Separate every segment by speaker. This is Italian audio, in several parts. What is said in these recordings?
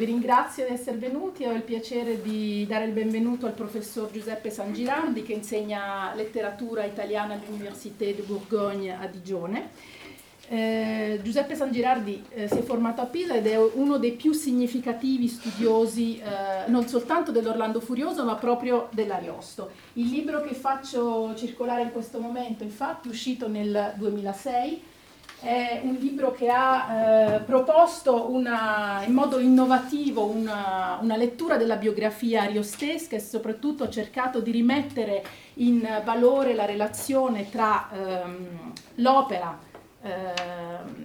Speaker 1: Vi ringrazio di essere venuti, ho il piacere di dare il benvenuto al professor Giuseppe Sangirardi che insegna letteratura italiana all'Università di Bourgogne a Digione. Eh, Giuseppe Sangirardi eh, si è formato a Pisa ed è uno dei più significativi studiosi eh, non soltanto dell'Orlando Furioso ma proprio dell'Ariosto. Il libro che faccio circolare in questo momento infatti è uscito nel 2006 è un libro che ha eh, proposto una, in modo innovativo una, una, lettura della biografia ariostesca e soprattutto ha cercato di rimettere in valore la relazione tra ehm, l'opera eh,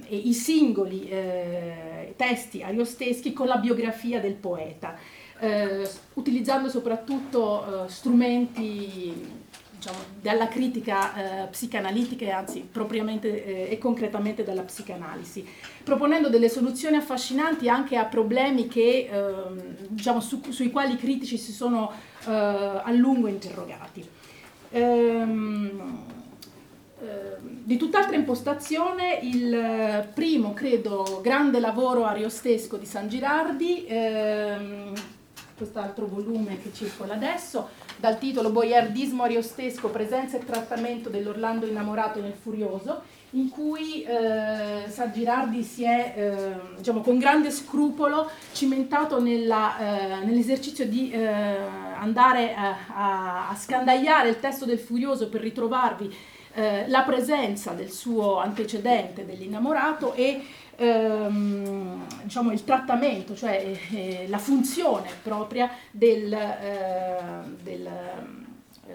Speaker 1: e i singoli eh, testi ariosteschi con la biografia del poeta, eh, utilizzando soprattutto eh, strumenti diciamo, dalla critica eh, psicanalitica e anzi propriamente eh, e concretamente dalla psicanalisi, proponendo delle soluzioni affascinanti anche a problemi che, eh, diciamo, su, sui quali i critici si sono eh, a lungo interrogati. Ehm, ehm, di tutt'altra impostazione il primo, credo, grande lavoro ariostesco di San Girardi, ehm, quest'altro volume che circola adesso, dal titolo Boiardismo ariostesco, presenza e trattamento dell'Orlando innamorato nel Furioso, in cui eh, San Girardi si è eh, diciamo, con grande scrupolo cimentato nella, eh, nell'esercizio di eh, andare a, a, scandagliare il testo del Furioso per ritrovarvi eh, la presenza del suo antecedente, dell'innamorato, e ehm, diciamo, il trattamento, cioè eh, la funzione propria del, eh, del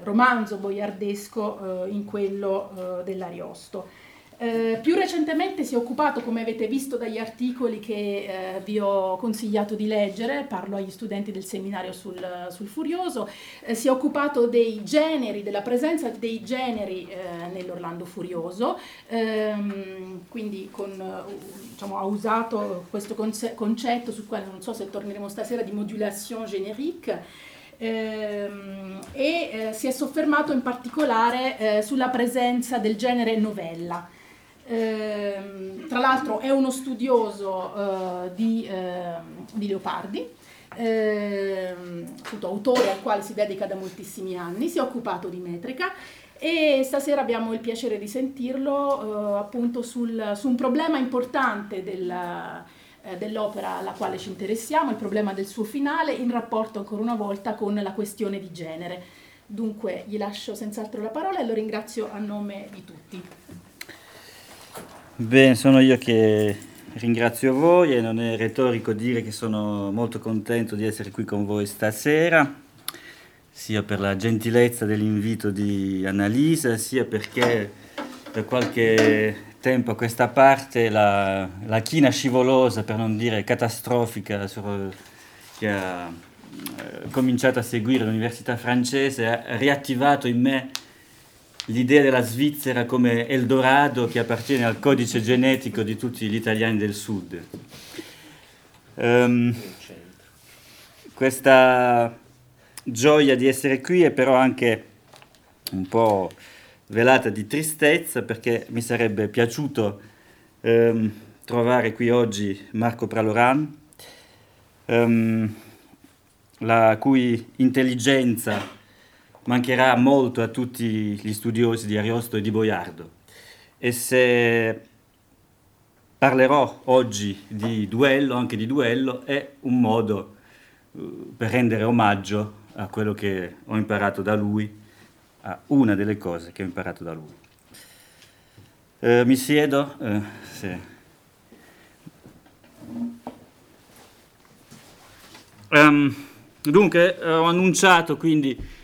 Speaker 1: romanzo boiardesco eh, in quello eh, dell'Ariosto. Eh, più recentemente si è occupato, come avete visto dagli articoli che eh, vi ho consigliato di leggere, parlo agli studenti del seminario sul, sul Furioso, eh, si è occupato dei generi, della presenza dei generi eh, nell'Orlando Furioso, ehm, quindi con, diciamo, ha usato questo conce- concetto sul quale non so se torneremo stasera di modulation générique, ehm, e eh, si è soffermato in particolare sulla presenza del genere novella. Eh, tra l'altro è uno studioso eh, di, eh, di, Leopardi, ehm, autore al quale si dedica da moltissimi anni, si è occupato di metrica e stasera abbiamo il piacere di sentirlo eh, appunto sul, su un problema importante della, eh, dell'opera alla quale ci interessiamo, il problema del suo finale in rapporto ancora una volta con la questione di genere. Dunque gli lascio senz'altro la parola e lo ringrazio a nome di tutti.
Speaker 2: Bene, sono io che ringrazio voi e non è retorico dire che sono molto contento di essere qui con voi stasera, sia per la gentilezza dell'invito di Annalisa, sia perché per qualche tempo a questa parte la, la china scivolosa, per non dire catastrofica, sur, che ha eh, cominciato a seguire l'università francese ha riattivato in me l'idea della Svizzera come Eldorado che appartiene al codice genetico di tutti gli italiani del sud. Um, questa gioia di essere qui è però anche un po' velata di tristezza perché mi sarebbe piaciuto um, trovare qui oggi Marco Praloran, um, la cui intelligenza mancherà molto a tutti gli studiosi di Ariosto e di Boiardo. E se parlerò oggi di duello, anche di duello, è un modo uh, per rendere omaggio a quello che ho imparato da lui, a una delle cose che ho imparato da lui. Uh, mi siedo. Uh, sì. um, dunque, ho annunciato quindi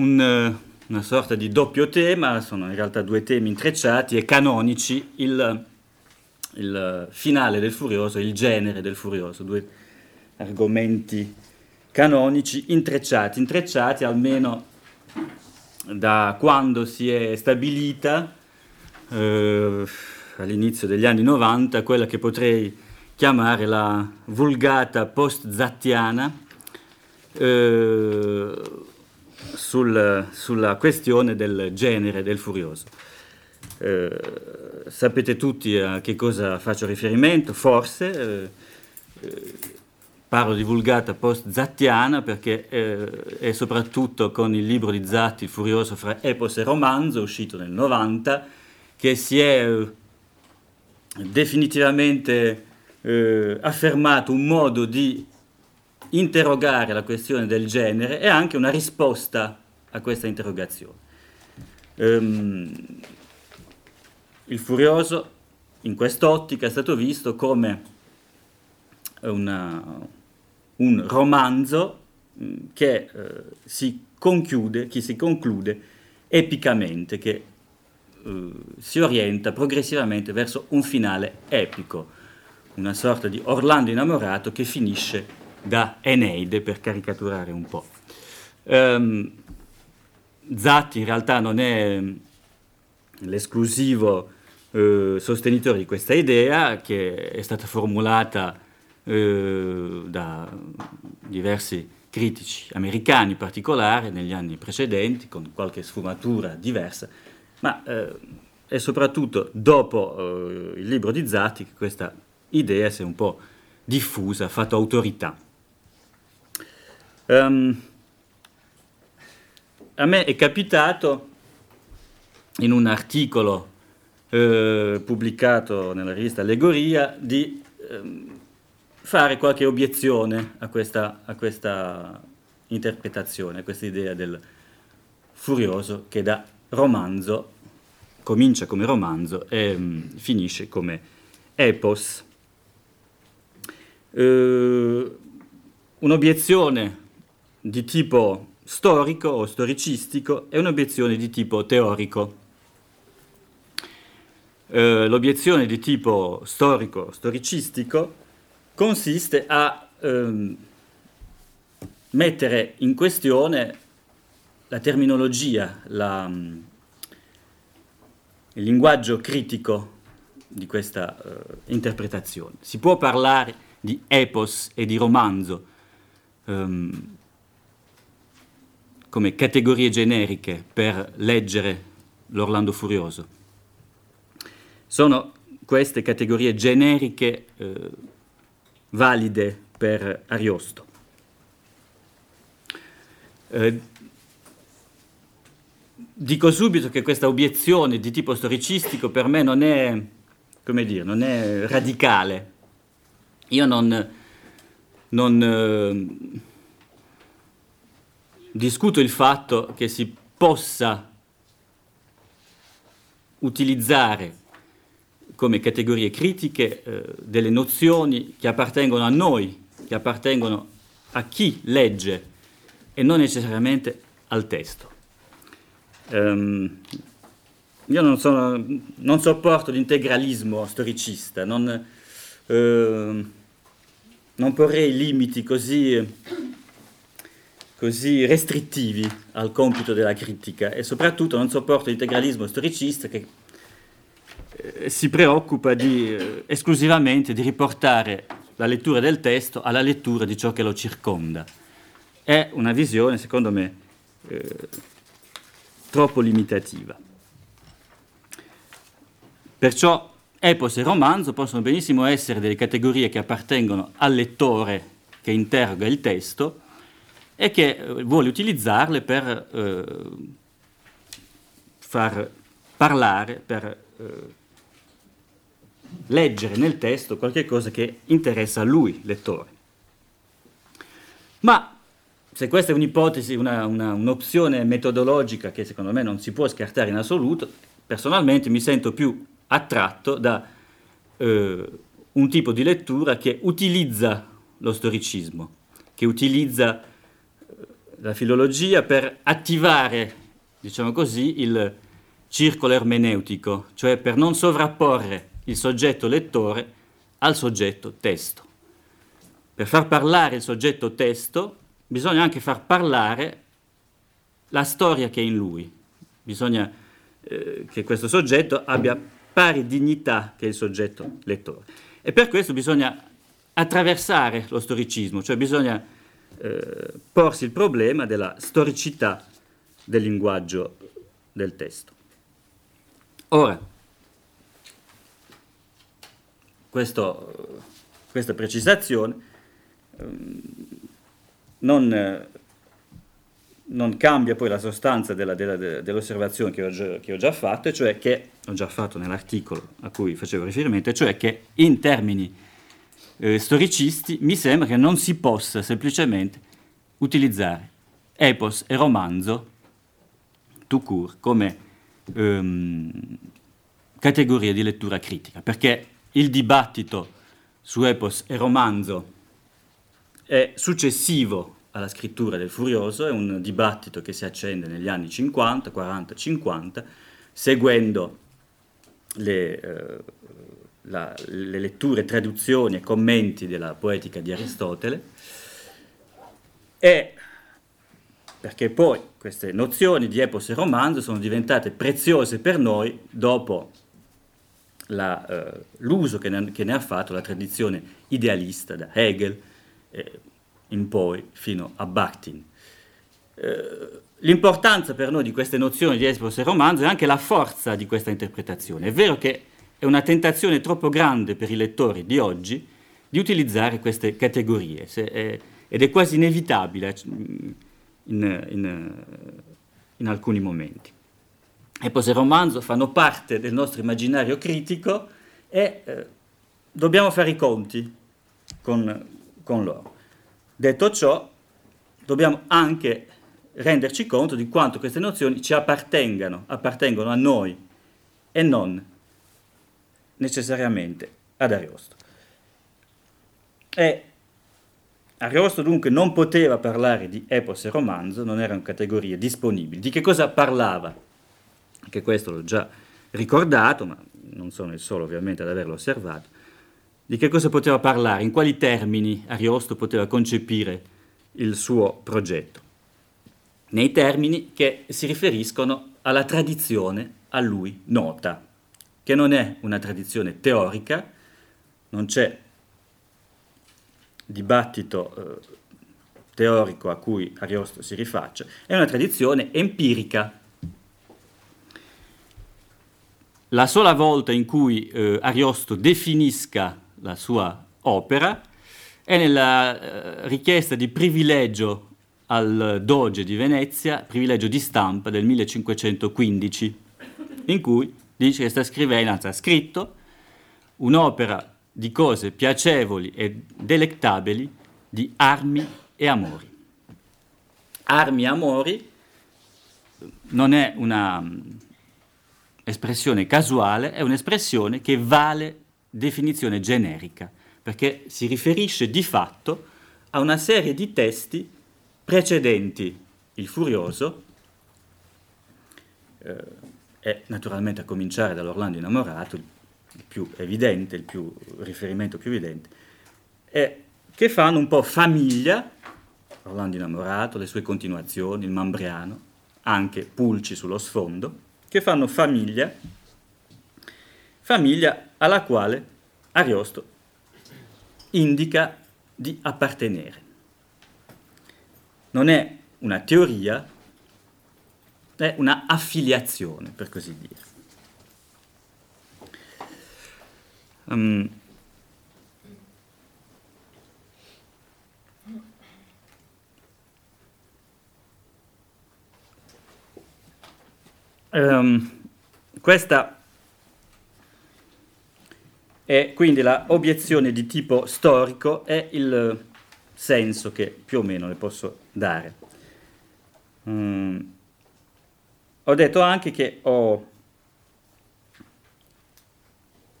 Speaker 2: un, eh, una sorta di doppio tema, sono in realtà due temi intrecciati e canonici, il, il finale del Furioso e il genere del Furioso, due argomenti canonici intrecciati, intrecciati almeno da quando si è stabilita eh, all'inizio degli anni 90 quella che potrei chiamare la vulgata post-zattiana, eh, sul, sulla questione del genere del furioso. Eh, sapete tutti a che cosa faccio riferimento, forse. Eh, parlo di vulgata post-zattiana perché eh, è soprattutto con il libro di Zatti, Il furioso fra epos e romanzo, uscito nel 90, che si è eh, definitivamente eh, affermato un modo di interrogare la questione del genere e anche una risposta a questa interrogazione. Um, il Furioso in quest'ottica è stato visto come una, un romanzo mm, che eh, si conchiude, che si conclude epicamente, che eh, si orienta progressivamente verso un finale epico, una sorta di Orlando innamorato che finisce da Eneide, per caricaturare un po'. Um, Zatti in realtà non è l'esclusivo eh, sostenitore di questa idea che è stata formulata eh, da diversi critici americani in particolare negli anni precedenti con qualche sfumatura diversa, ma eh, è soprattutto dopo eh, il libro di Zatti che questa idea si è un po' diffusa, ha fatto autorità. Um, a me è capitato in un articolo eh, pubblicato nella rivista Allegoria di ehm, fare qualche obiezione a questa, a questa interpretazione, a questa idea del furioso che da romanzo comincia come romanzo e um, finisce come epos. Uh, un'obiezione di tipo storico o storicistico e un'obiezione di tipo teorico. Eh, l'obiezione di tipo storico, storicistico, consiste a ehm, mettere in questione la terminologia, la, il linguaggio critico di questa eh, interpretazione. Si può parlare di epos e di romanzo ehm, come categorie generiche per leggere l'Orlando Furioso sono queste categorie generiche eh, valide per Ariosto. Eh, dico subito che questa obiezione di tipo storicistico per me non è, come dire, non è radicale. Io non, non eh, discuto il fatto che si possa utilizzare come categorie critiche eh, delle nozioni che appartengono a noi, che appartengono a chi legge e non necessariamente al testo. Um, io non, sono, non, sopporto l'integralismo storicista, non, eh, non porrei limiti così, così, restrittivi al compito della critica e soprattutto non sopporto l'integralismo storicista che eh, si preoccupa di, eh, esclusivamente di riportare la lettura del testo alla lettura di ciò che lo circonda. È una visione, secondo me, eh, troppo limitativa. Perciò epos e romanzo possono benissimo essere delle categorie che appartengono al lettore che interroga il testo e che eh, vuole utilizzarle per eh, far parlare, per eh, leggere nel testo qualche cosa che interessa a lui, lettore. Ma se questa è un'ipotesi, una, una, un'opzione metodologica che secondo me non si può scartare in assoluto, personalmente mi sento più attratto da eh, un tipo di lettura che utilizza lo storicismo, che utilizza la filologia per attivare, diciamo così, il circolo ermeneutico, cioè per non sovrapporre il soggetto lettore al soggetto testo. Per far parlare il soggetto testo bisogna anche far parlare la storia che è in lui. Bisogna eh, che questo soggetto abbia pari dignità che il soggetto lettore. E per questo bisogna attraversare lo storicismo, cioè bisogna eh, porsi il problema della storicità del linguaggio del testo. Ora, questo, questa precisazione non, non, cambia poi la sostanza della, della, dell'osservazione che ho, che ho, già fatto, cioè che ho già fatto nell'articolo a cui facevo riferimento, cioè che in termini eh, storicisti mi sembra che non si possa semplicemente utilizzare epos e romanzo tout court come ehm, categoria di lettura critica, perché il dibattito su epos e romanzo è successivo alla scrittura del Furioso, è un dibattito che si accende negli anni 50, 40, 50, seguendo le, eh, la, le letture, traduzioni e commenti della poetica di Aristotele, e perché poi queste nozioni di epos e romanzo sono diventate preziose per noi dopo la, eh, l'uso che ne, che ne, ha fatto la tradizione idealista da Hegel eh, in poi fino a Bakhtin. Eh, l'importanza per noi di queste nozioni di epos e romanzo è anche la forza di questa interpretazione. È vero che è una tentazione troppo grande per i lettori di oggi di utilizzare queste categorie se, eh, ed è quasi inevitabile in, in, in alcuni momenti. Epos e romanzo fanno parte del nostro immaginario critico e eh, dobbiamo fare i conti con, con loro. Detto ciò, dobbiamo anche renderci conto di quanto queste nozioni ci appartengano, appartengono a noi e non necessariamente ad Ariosto. E Ariosto dunque non poteva parlare di epos e romanzo, non erano categorie disponibili. Di che cosa parlava? Anche questo l'ho già ricordato, ma non sono il solo ovviamente ad averlo osservato. Di che cosa poteva parlare? In quali termini Ariosto poteva concepire il suo progetto? Nei termini che si riferiscono alla tradizione a lui nota, che non è una tradizione teorica, non c'è dibattito eh, teorico a cui Ariosto si rifaccia, è una tradizione empirica. La sola volta in cui eh, Ariosto definisca la sua opera è nella eh, richiesta di privilegio al Doge di Venezia, privilegio di stampa del 1515, in cui dice che sta scrivendo, anzi ha scritto, un'opera di cose piacevoli e delectabili di armi e amori. Armi e amori non è una espressione casuale è un'espressione che vale definizione generica, perché si riferisce di fatto a una serie di testi precedenti il Furioso, eh, e naturalmente a cominciare dall'Orlando innamorato, il, più evidente, il più, riferimento più evidente, e che fanno un po' famiglia, Orlando innamorato, le sue continuazioni, il Mambriano, anche Pulci sullo sfondo, che fanno famiglia, famiglia alla quale Ariosto indica di appartenere. Non è una teoria, è una affiliazione, per così dire. Um, Um, questa è quindi la obiezione di tipo storico è il senso che più o meno le posso dare. Um, ho detto anche che ho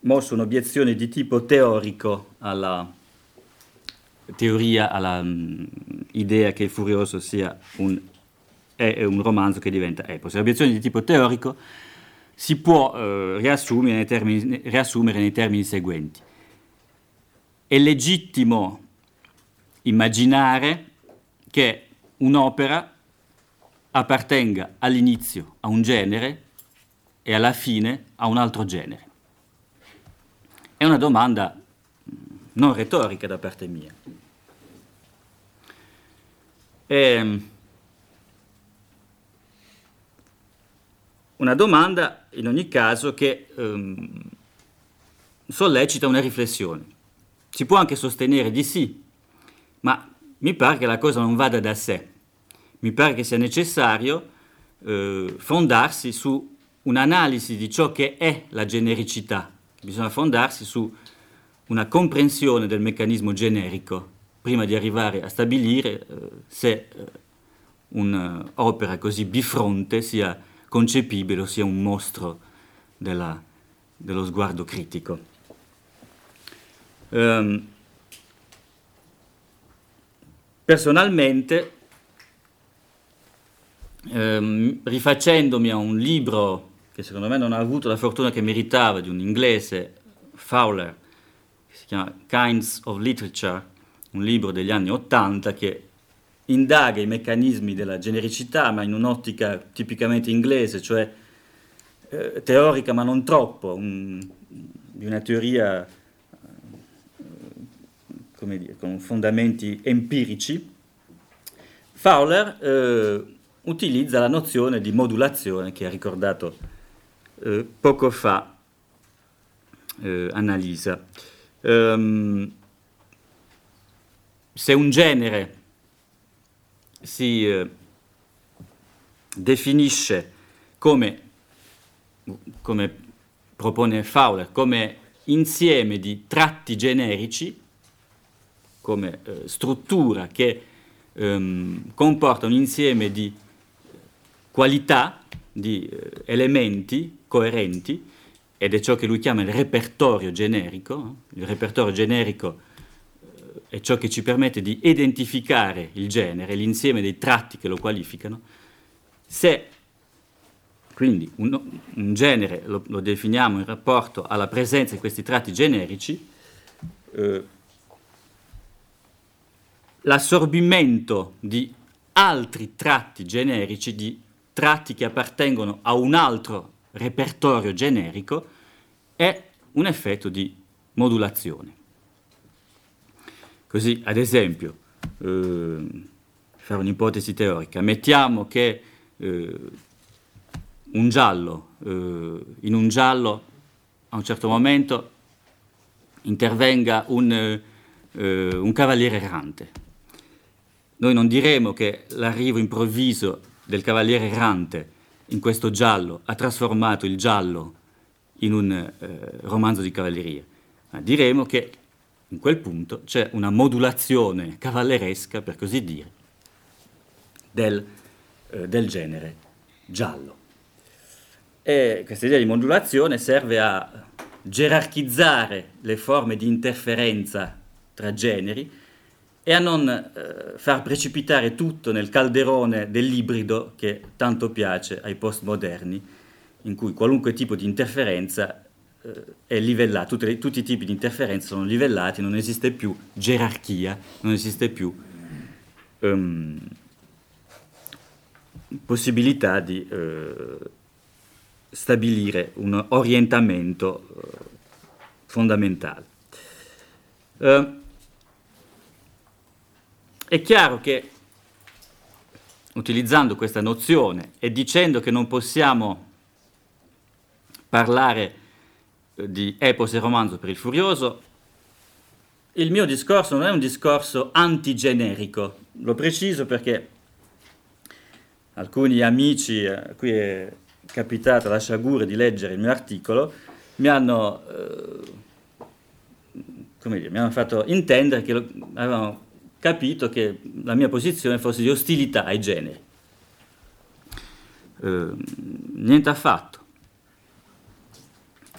Speaker 2: mosso un'obiezione di tipo teorico alla teoria, all'idea um, che il Furioso sia un è un romanzo che diventa epos. L'obiezione di tipo teorico si può eh, riassumere, nei termini, riassumere nei termini seguenti. È legittimo immaginare che un'opera appartenga all'inizio a un genere e alla fine a un altro genere. È una domanda non retorica da parte mia. E, ehm, Una domanda, in ogni caso, che ehm, sollecita una riflessione. Si può anche sostenere di sì, ma mi pare che la cosa non vada da sé, mi pare che sia necessario eh, fondarsi su un'analisi di ciò che è la genericità, bisogna fondarsi su una comprensione del meccanismo generico prima di arrivare a stabilire eh, se eh, un'opera così bifronte sia concepibile o sia un mostro della, dello sguardo critico. Um, personalmente, um, rifacendomi a un libro che secondo me non ha avuto la fortuna che meritava, di un inglese, Fowler, che si chiama Kinds of Literature, un libro degli anni Ottanta che indaga i meccanismi della genericità, ma in un'ottica tipicamente inglese, cioè eh, teorica ma non troppo, un, di una teoria eh, dire, con fondamenti empirici, Fowler eh, utilizza la nozione di modulazione che ha ricordato eh, poco fa eh, Annalisa. Um, se un genere si eh, definisce come, come propone Fowler, come insieme di tratti generici, come eh, struttura che ehm, comporta un insieme di qualità, di eh, elementi coerenti, ed è ciò che lui chiama il repertorio generico. Il repertorio generico è ciò che ci permette di identificare il genere, l'insieme dei tratti che lo qualificano. Se quindi un, un genere lo, lo, definiamo in rapporto alla presenza di questi tratti generici, eh, l'assorbimento di altri tratti generici, di tratti che appartengono a un altro repertorio generico, è un effetto di modulazione. Così, ad esempio, eh, fare un'ipotesi teorica, mettiamo che eh, un giallo, eh, in un giallo a un certo momento intervenga un, eh, un cavaliere errante. Noi non diremo che l'arrivo improvviso del cavaliere errante in questo giallo ha trasformato il giallo in un eh, romanzo di cavalleria, ma diremo che in quel punto c'è una modulazione cavalleresca, per così dire, del, eh, del genere giallo. E questa idea di modulazione serve a gerarchizzare le forme di interferenza tra generi e a non eh, far precipitare tutto nel calderone dell'ibrido che tanto piace ai postmoderni, in cui qualunque tipo di interferenza eh, è livellato, tutti, tutti, i tipi di interferenze sono livellati, non esiste più gerarchia, non esiste più um, possibilità di uh, stabilire un orientamento uh, fondamentale. Uh, è chiaro che utilizzando questa nozione e dicendo che non possiamo parlare di epos e romanzo per il furioso, il mio discorso non è un discorso antigenerico, lo preciso perché alcuni amici a cui è capitata la sciagura di leggere il mio articolo mi hanno, eh, dire, mi hanno fatto intendere che lo, avevano capito che la mia posizione fosse di ostilità ai generi. Eh, niente affatto.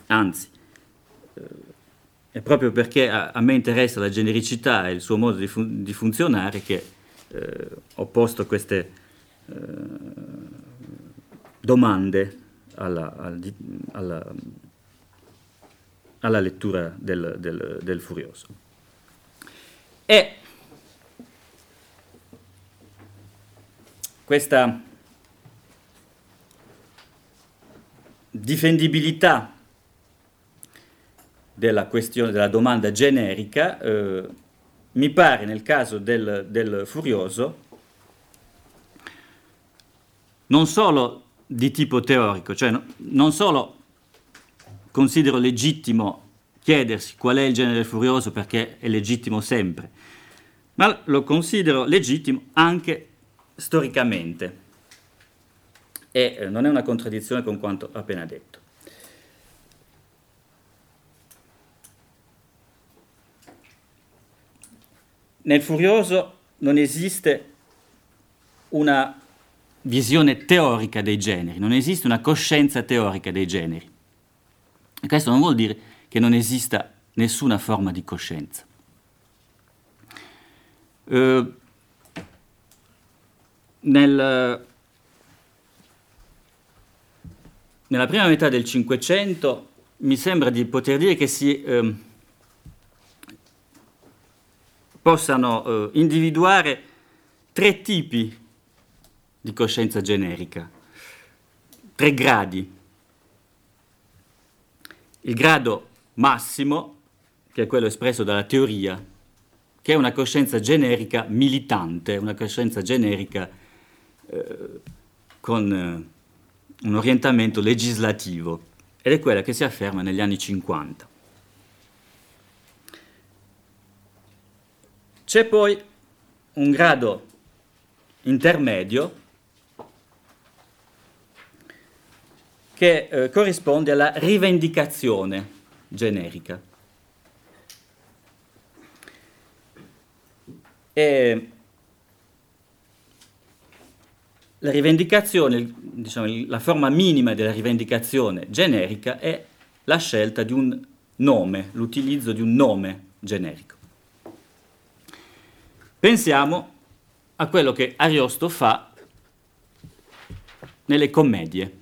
Speaker 2: Anzi, eh, è proprio perché a, a, me interessa la genericità e il suo modo di, fun- di funzionare che eh, ho posto queste eh, domande alla, al, alla, alla, lettura del, del, del Furioso. E questa difendibilità della della domanda generica, eh, mi pare nel caso del, del Furioso non solo di tipo teorico, cioè no, non solo considero legittimo chiedersi qual è il genere Furioso perché è legittimo sempre, ma lo considero legittimo anche storicamente e eh, non è una contraddizione con quanto appena detto. Nel Furioso non esiste una visione teorica dei generi, non esiste una coscienza teorica dei generi. E questo non vuol dire che non esista nessuna forma di coscienza. Uh, nel, nella prima metà del Cinquecento mi sembra di poter dire che si eh, possano eh, individuare tre tipi di coscienza generica, tre gradi. Il grado massimo, che è quello espresso dalla teoria, che è una coscienza generica militante, una coscienza generica eh, con eh, un orientamento legislativo, ed è quella che si afferma negli anni 50. C'è poi un grado intermedio che eh, corrisponde alla rivendicazione generica. E la rivendicazione, diciamo, la forma minima della rivendicazione generica è la scelta di un nome, l'utilizzo di un nome generico. Pensiamo a quello che Ariosto fa nelle commedie.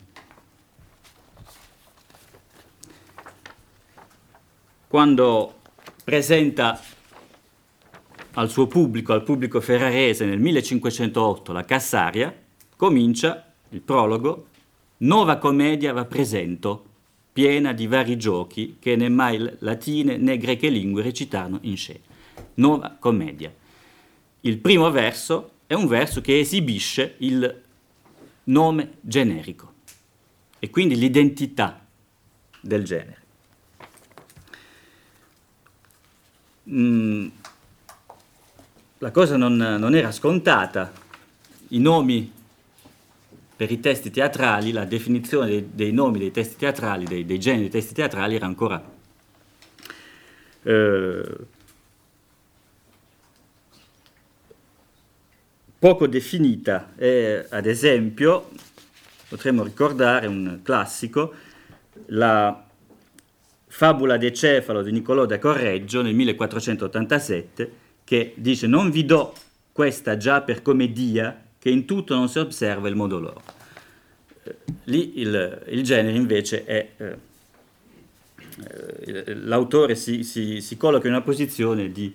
Speaker 2: quando presenta al suo pubblico, al pubblico ferrarese nel 1508 la Cassaria, comincia il prologo, nuova commedia va presento, piena di vari giochi che né mai latine né greche lingue recitarono in scena. Nuova commedia. Il primo verso è un verso che esibisce il nome generico e quindi l'identità del genere. Mm, la cosa non, non era scontata. I nomi per i testi teatrali, la definizione dei, dei nomi dei testi teatrali, dei, dei, generi dei testi teatrali era ancora eh, poco definita. E, ad esempio, potremmo ricordare un classico, la Fabula de Cefalo di Niccolò da Correggio nel 1487 che dice non vi do questa già per commedia che in tutto non si osserva il modo loro. Eh, lì il, il, genere invece è... Eh, eh, l'autore si, si, si, colloca in una posizione di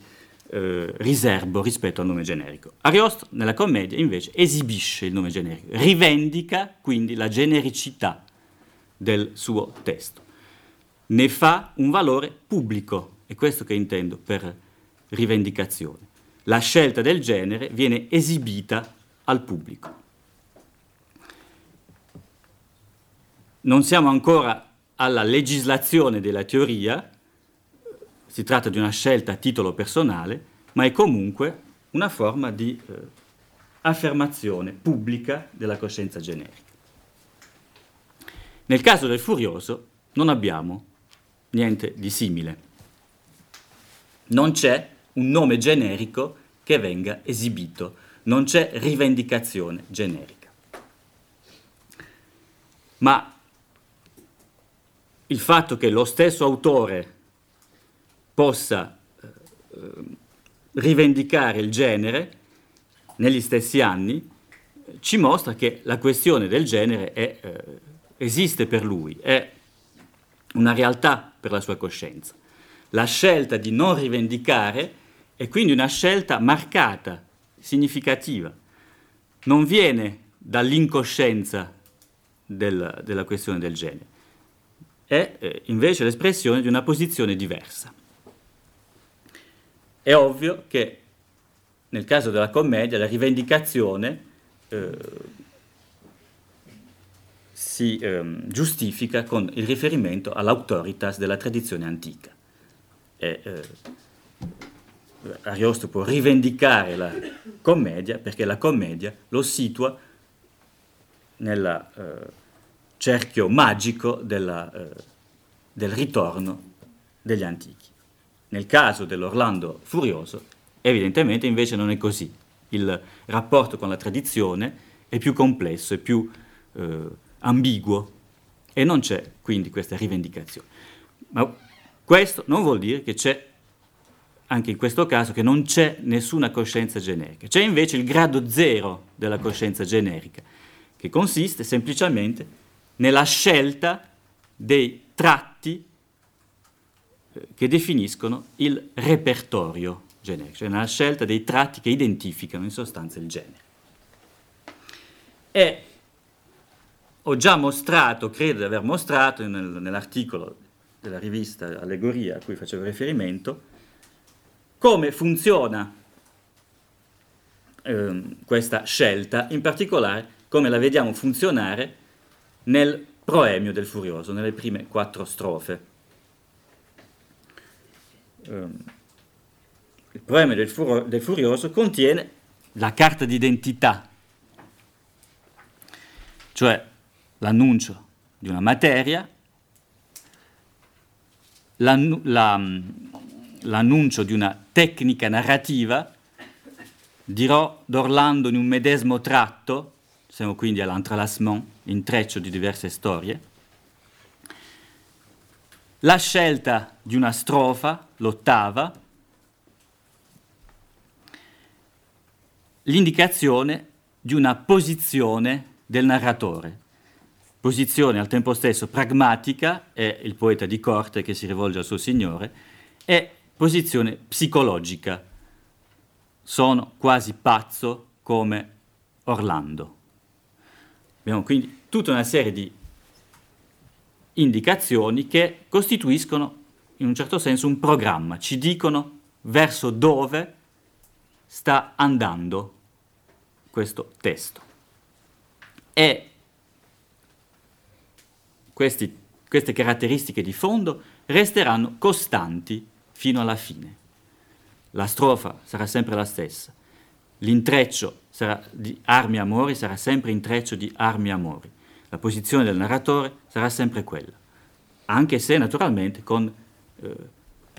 Speaker 2: eh, riservo rispetto al nome generico. Ariosto nella commedia invece esibisce il nome generico, rivendica quindi la genericità del suo testo ne fa un valore pubblico, è questo che intendo per rivendicazione. La scelta del genere viene esibita al pubblico. Non siamo ancora alla legislazione della teoria, si tratta di una scelta a titolo personale, ma è comunque una forma di eh, affermazione pubblica della coscienza generica. Nel caso del furioso non abbiamo niente di simile. Non c'è un nome generico che venga esibito, non c'è rivendicazione generica. Ma il fatto che lo stesso autore possa eh, rivendicare il genere negli stessi anni ci mostra che la questione del genere è, eh, esiste per lui, è una realtà per la sua coscienza. La scelta di non rivendicare è quindi una scelta marcata, significativa. Non viene dall'incoscienza del, della questione del genere, è eh, invece l'espressione di una posizione diversa. È ovvio che nel caso della commedia la rivendicazione eh, si ehm, giustifica con il riferimento all'autoritas della tradizione antica. E, eh, Ariosto può rivendicare la commedia perché la commedia lo situa nel eh, cerchio magico della, eh, del ritorno degli antichi. Nel caso dell'Orlando furioso, evidentemente invece non è così. Il rapporto con la tradizione è più complesso, è più eh, ambiguo e non c'è quindi questa rivendicazione. Ma questo non vuol dire che c'è, anche in questo caso, che non c'è nessuna coscienza generica. C'è invece il grado zero della coscienza generica, che consiste semplicemente nella scelta dei tratti eh, che definiscono il repertorio generico, cioè nella scelta dei tratti che identificano in sostanza il genere. E ho già mostrato, credo di aver mostrato nel, nell'articolo della rivista Allegoria a cui facevo riferimento, come funziona eh, questa scelta, in particolare come la vediamo funzionare nel proemio del Furioso, nelle prime quattro strofe. Um, il proemio del, furo, del Furioso contiene la carta d'identità, cioè l'annuncio di una materia, l'annuncio di una tecnica narrativa, dirò d'Orlando in un medesimo tratto, siamo quindi all'entrelacement, intreccio di diverse storie, la scelta di una strofa, l'ottava, l'indicazione di una posizione del narratore, posizione al tempo stesso pragmatica, è il poeta di corte che si rivolge al suo signore, e posizione psicologica, sono quasi pazzo come Orlando. Abbiamo quindi tutta una serie di indicazioni che costituiscono in un certo senso un programma, ci dicono verso dove sta andando questo testo. E questi, queste caratteristiche di fondo resteranno costanti fino alla fine. La strofa sarà sempre la stessa, l'intreccio di armi e amori sarà sempre intreccio di armi e amori, la posizione del narratore sarà sempre quella, anche se naturalmente con eh,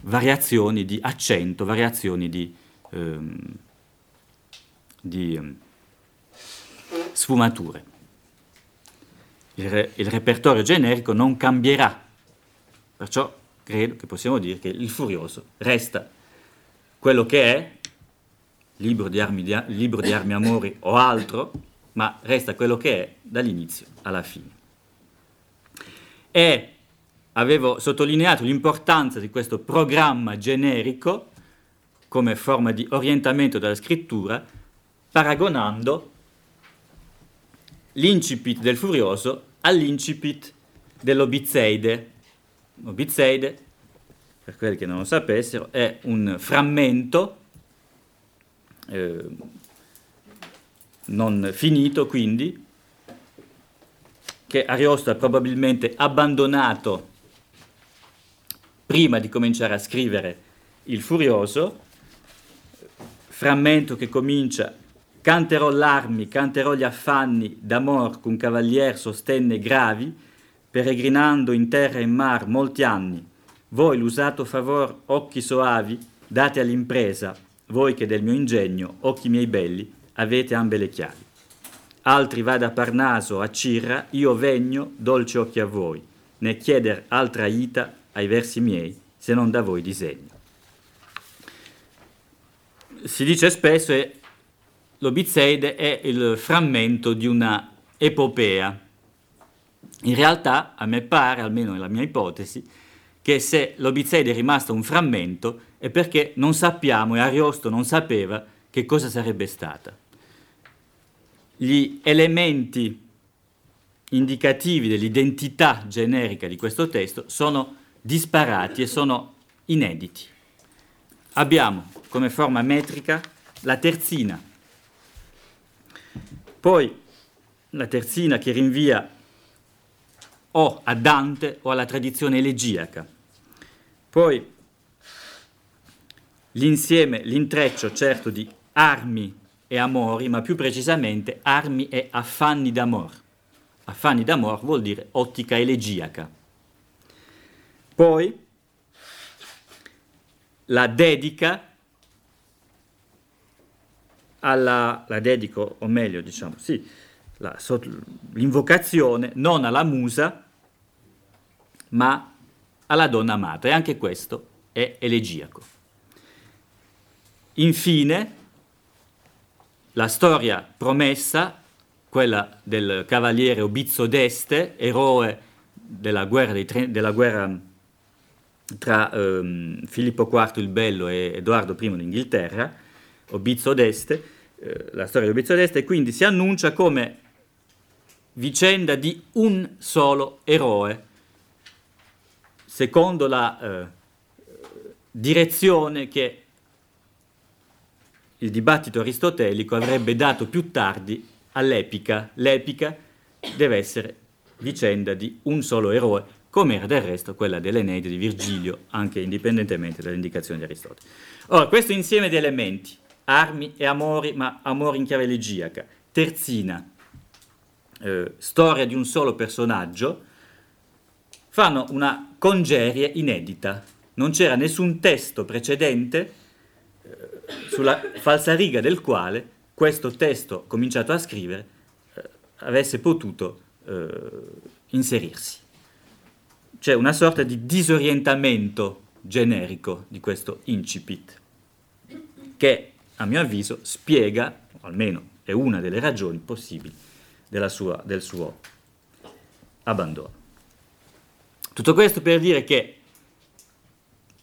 Speaker 2: variazioni di accento, variazioni di, ehm, di ehm, sfumature. Il, re, il repertorio generico non cambierà, perciò credo che possiamo dire che il furioso resta quello che è, libro di armi, di, libro di armi amori o altro, ma resta quello che è dall'inizio alla fine. E avevo sottolineato l'importanza di questo programma generico come forma di orientamento della scrittura, paragonando l'incipit del Furioso all'incipit dell'Obizzeide. Obizzeide, per quelli che non lo sapessero, è un frammento eh, non finito, quindi, che Ariosto ha probabilmente abbandonato prima di cominciare a scrivere il Furioso, frammento che comincia Canterò l'armi, canterò gli affanni d'amor qu'un cavalier sostenne gravi, peregrinando in terra e in mar molti anni. Voi l'usato favor, occhi soavi, date all'impresa, voi che del mio ingegno, occhi miei belli, avete ambe le chiavi. Altri va da Parnaso a Cirra, io vegno, dolce occhi a voi, né chieder altra ita ai versi miei, se non da voi disegno. Si dice spesso, e l'Obizzeide è il frammento di una epopea. In realtà, a me pare, almeno nella mia ipotesi, che se l'Obizzeide è rimasto un frammento è perché non sappiamo e Ariosto non sapeva che cosa sarebbe stata. Gli elementi indicativi dell'identità generica di questo testo sono disparati e sono inediti. Abbiamo come forma metrica la terzina, poi la terzina che rinvia o a Dante o alla tradizione elegiaca. Poi l'insieme, l'intreccio certo di armi e amori, ma più precisamente armi e affanni d'amor. Affanni d'amor vuol dire ottica elegiaca. Poi la dedica alla, la dedico, o meglio diciamo, sì, la, l'invocazione non alla musa, ma alla donna amata, e anche questo è elegiaco. Infine, la storia promessa, quella del cavaliere Obizzo d'Este, eroe della guerra, tre, della guerra tra ehm, Filippo IV il Bello e Edoardo I d'Inghilterra, Obizzo d'Este, eh, la storia di Obizzo d'Este, quindi si annuncia come vicenda di un solo eroe, secondo la eh, direzione che il dibattito aristotelico avrebbe dato più tardi all'epica. L'epica deve essere vicenda di un solo eroe, come era del resto quella dell'Eneide di Virgilio, anche indipendentemente dalle indicazioni di Aristotele. Ora, questo insieme di elementi, armi e amori, ma amori in chiave elegiaca, terzina, eh, storia di un solo personaggio, fanno una congerie inedita. Non c'era nessun testo precedente sulla falsariga del quale questo testo cominciato a scrivere eh, avesse potuto eh, inserirsi. C'è una sorta di disorientamento generico di questo incipit che a mio avviso spiega, o almeno è una delle ragioni possibili sua, del suo abbandono. Tutto questo per dire che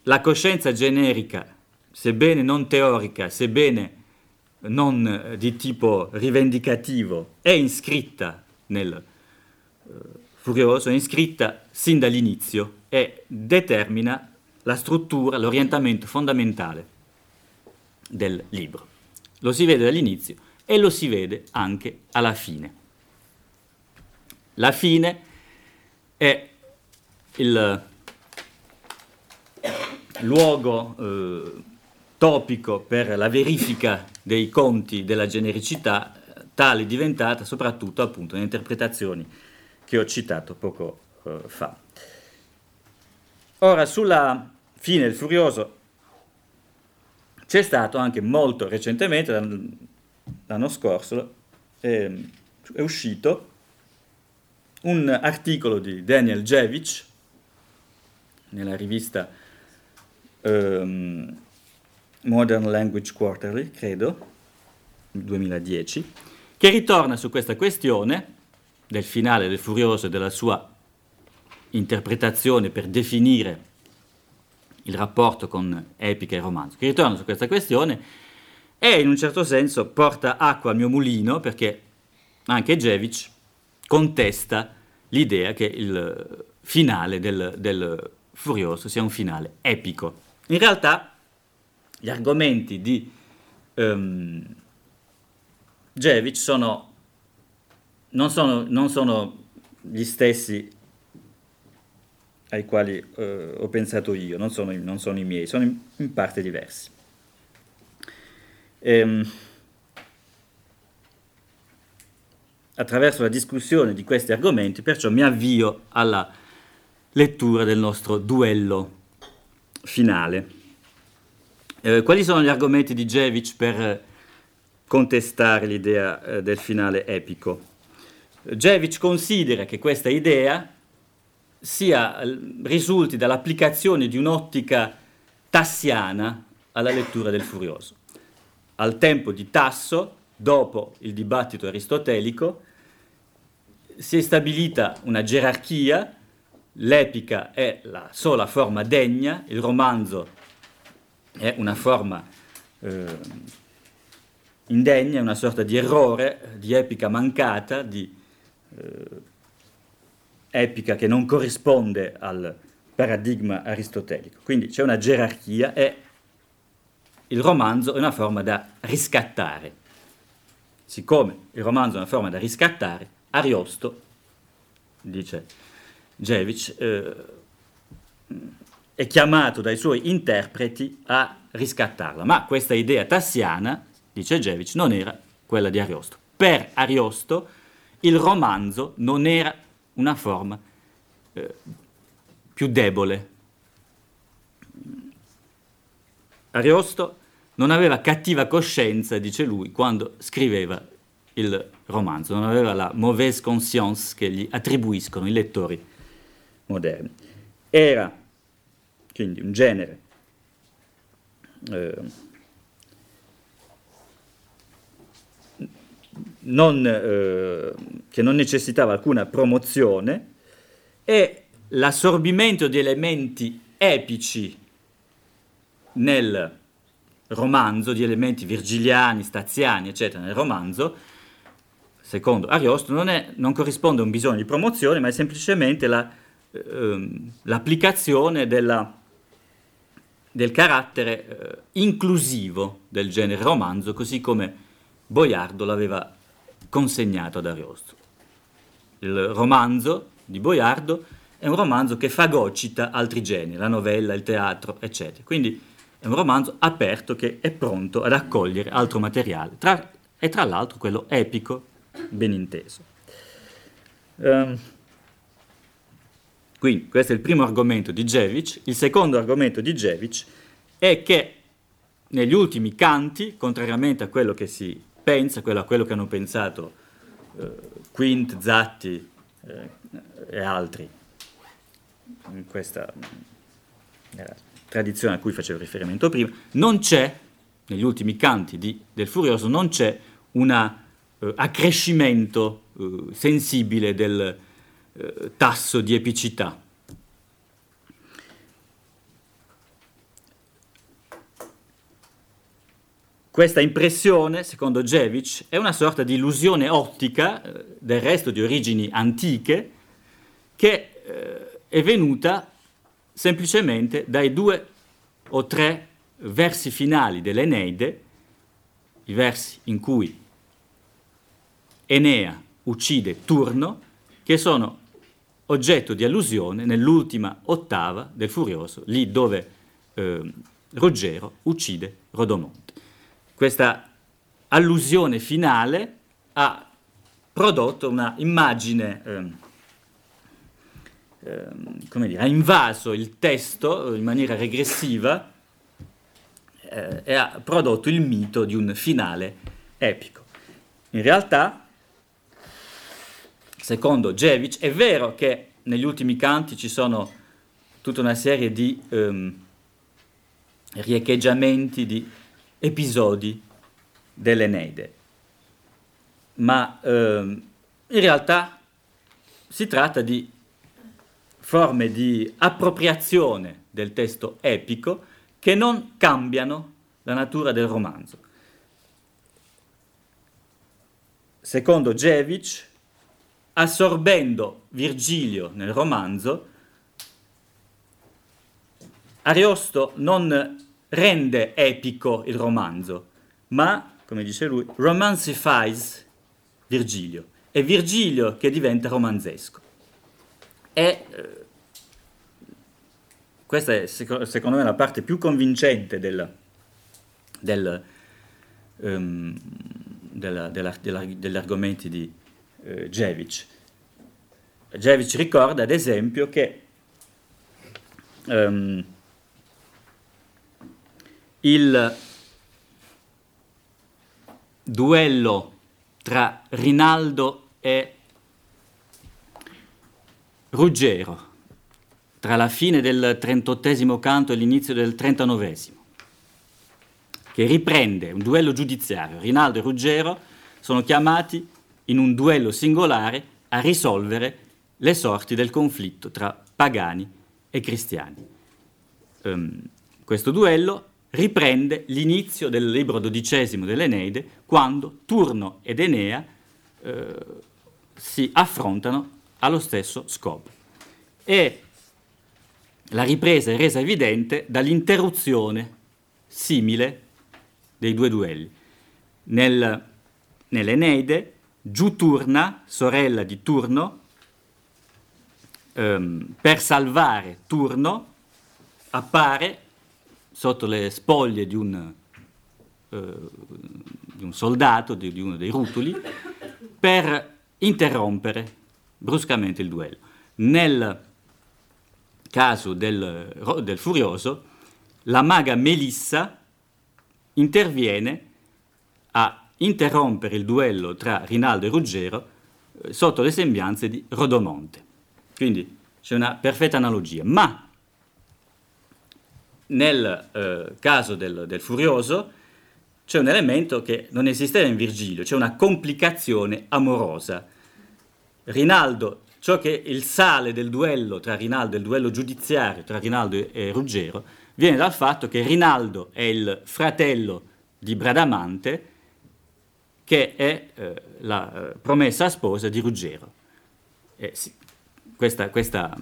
Speaker 2: la coscienza generica sebbene non teorica, sebbene non eh, di tipo rivendicativo, è iscritta nel eh, Furioso, è iscritta sin dall'inizio e determina la struttura, l'orientamento fondamentale del libro. Lo si vede dall'inizio e lo si vede anche alla fine. La fine è il luogo eh, topico per la verifica dei conti della genericità, tale diventata soprattutto appunto nelle interpretazioni che ho citato poco eh, fa. Ora, sulla fine del Furioso c'è stato anche molto recentemente, l'anno scorso, è, è uscito un articolo di Daniel Jevic nella rivista um, Modern Language Quarterly, credo, 2010, che ritorna su questa questione del finale del Furioso e della sua interpretazione per definire il rapporto con epica e romanzo, che ritorna su questa questione e in un certo senso porta acqua al mio mulino perché anche Jevic contesta l'idea che il finale del, del Furioso sia un finale epico. In realtà gli argomenti di um, Jevic sono, non, sono, non sono gli stessi ai quali uh, ho pensato io, non sono, non sono, i miei, sono in, in parte diversi. Ehm, attraverso la discussione di questi argomenti, perciò mi avvio alla lettura del nostro duello finale. Eh, quali sono gli argomenti di Jevic per contestare l'idea eh, del finale epico? Jevic considera che questa idea sia, risulti dall'applicazione di un'ottica tassiana alla lettura del Furioso. Al tempo di Tasso, dopo il dibattito aristotelico, si è stabilita una gerarchia, l'epica è la sola forma degna, il romanzo è una forma eh, indegna, una sorta di errore, di epica mancata, di eh, epica che non corrisponde al paradigma aristotelico. Quindi c'è una gerarchia e il romanzo è una forma da riscattare. Siccome il romanzo è una forma da riscattare, Ariosto, dice Jevic, eh, è chiamato dai suoi interpreti a riscattarla. Ma questa idea tassiana, dice Gevic, non era quella di Ariosto. Per Ariosto il romanzo non era una forma eh, più debole. Ariosto non aveva cattiva coscienza, dice lui, quando scriveva il romanzo, non aveva la mauvaise conscience che gli attribuiscono i lettori moderni. Era quindi un genere eh, non, eh, che non necessitava alcuna promozione e l'assorbimento di elementi epici nel romanzo, di elementi virgiliani, staziani, eccetera, nel romanzo, secondo Ariosto, non, è, non corrisponde a un bisogno di promozione, ma è semplicemente la, ehm, l'applicazione della, del carattere eh, inclusivo del genere romanzo, così come Boiardo l'aveva consegnato ad Ariosto. Il romanzo di Boiardo è un romanzo che fagocita altri generi, la novella, il teatro, eccetera. Quindi è un romanzo aperto che è pronto ad accogliere altro materiale, tra, e tra l'altro quello epico, ben inteso. Um, quindi questo è il primo argomento di Jevic. Il secondo argomento di Jevic è che negli ultimi canti, contrariamente a quello che si pensa, a quello che hanno pensato eh, Quint, Zatti eh, e altri, in questa tradizione a cui facevo riferimento prima, non c'è, negli ultimi canti di, del Furioso, non c'è un uh, accrescimento uh, sensibile del uh, tasso di epicità. Questa impressione, secondo Jevic, è una sorta di illusione ottica, del resto di origini antiche, che è venuta semplicemente dai due o tre versi finali dell'Eneide, i versi in cui Enea uccide Turno, che sono oggetto di allusione nell'ultima ottava del Furioso, lì dove eh, Ruggero uccide Rodomonte. Questa allusione finale ha prodotto una immagine eh, Ehm, come dire, ha invaso il testo in maniera regressiva eh, e ha prodotto il mito di un finale epico. In realtà, secondo Jevic, è vero che negli ultimi canti ci sono tutta una serie di ehm, riecheggiamenti di episodi dell'Eneide, ma ehm, in realtà si tratta di forme di appropriazione del testo epico che non cambiano la natura del romanzo. Secondo Jevic, assorbendo Virgilio nel romanzo, Ariosto non rende epico il romanzo, ma, come dice lui, romansifies Virgilio. È Virgilio che diventa romanzesco. E eh, questa è secondo me la parte più convincente del, del, um, della, della, della, degli argomenti di uh, Jevic. Jevic ricorda ad esempio che um, il duello tra Rinaldo e Ruggero tra la fine del 38 canto e l'inizio del 39, che riprende un duello giudiziario. Rinaldo e Ruggero sono chiamati in un duello singolare a risolvere le sorti del conflitto tra pagani e cristiani. Um, questo duello riprende l'inizio del libro dodicesimo dell'Eneide, quando Turno ed Enea eh, si affrontano allo stesso scopo. E la ripresa è resa evidente dall'interruzione simile dei due duelli. Nel, nell'Eneide, Giuturna, sorella di Turno, ehm, per salvare Turno, appare sotto le spoglie di un, eh, di un soldato, di, di uno dei rutuli, per interrompere bruscamente il duello. Nel caso del, del Furioso, la maga Melissa interviene a interrompere il duello tra Rinaldo e Ruggero eh, sotto le sembianze di Rodomonte. Quindi c'è una perfetta analogia. Ma nel eh, caso del, del, Furioso c'è un elemento che non esisteva in Virgilio, c'è una complicazione amorosa. Rinaldo, ciò che il sale del duello tra Rinaldo, il duello giudiziario tra Rinaldo e Ruggero, viene dal fatto che Rinaldo è il fratello di Bradamante, che è eh, la eh, promessa sposa di Ruggero. Eh, sì, questa, questa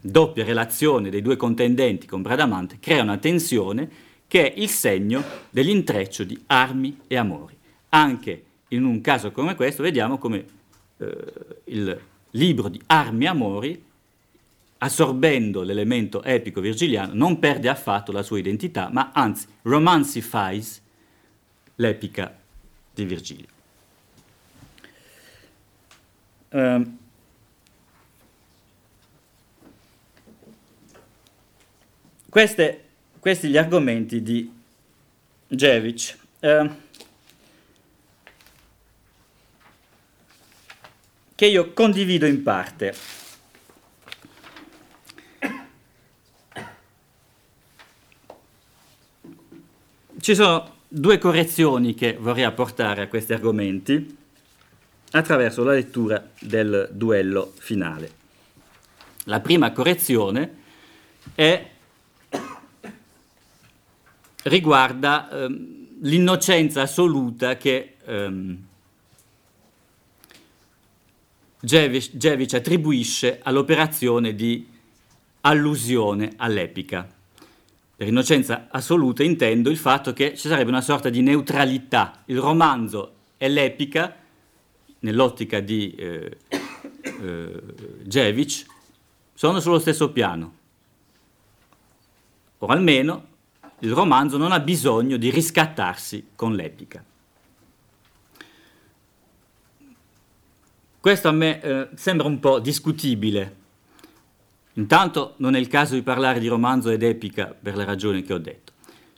Speaker 2: doppia relazione dei due contendenti con Bradamante crea una tensione che è il segno dell'intreccio di armi e amori. Anche in un caso come questo vediamo come eh, il libro di armi e amori, assorbendo l'elemento epico virgiliano, non perde affatto la sua identità, ma anzi romanzifies l'epica di Virgilio. Um, queste, questi gli argomenti di Jevic. Uh, che io condivido in parte. Ci sono due correzioni che vorrei apportare a questi argomenti attraverso la lettura del duello finale. La prima correzione è, riguarda ehm, l'innocenza assoluta che ehm, Jevic attribuisce all'operazione di allusione all'epica. Per innocenza assoluta intendo il fatto che ci sarebbe una sorta di neutralità. Il romanzo e l'epica, nell'ottica di eh, eh, sono sullo stesso piano. O almeno il romanzo non ha bisogno di riscattarsi con l'epica. Questo a me eh, sembra un po' discutibile, Intanto non è il caso di parlare di romanzo ed epica per le ragioni che ho detto,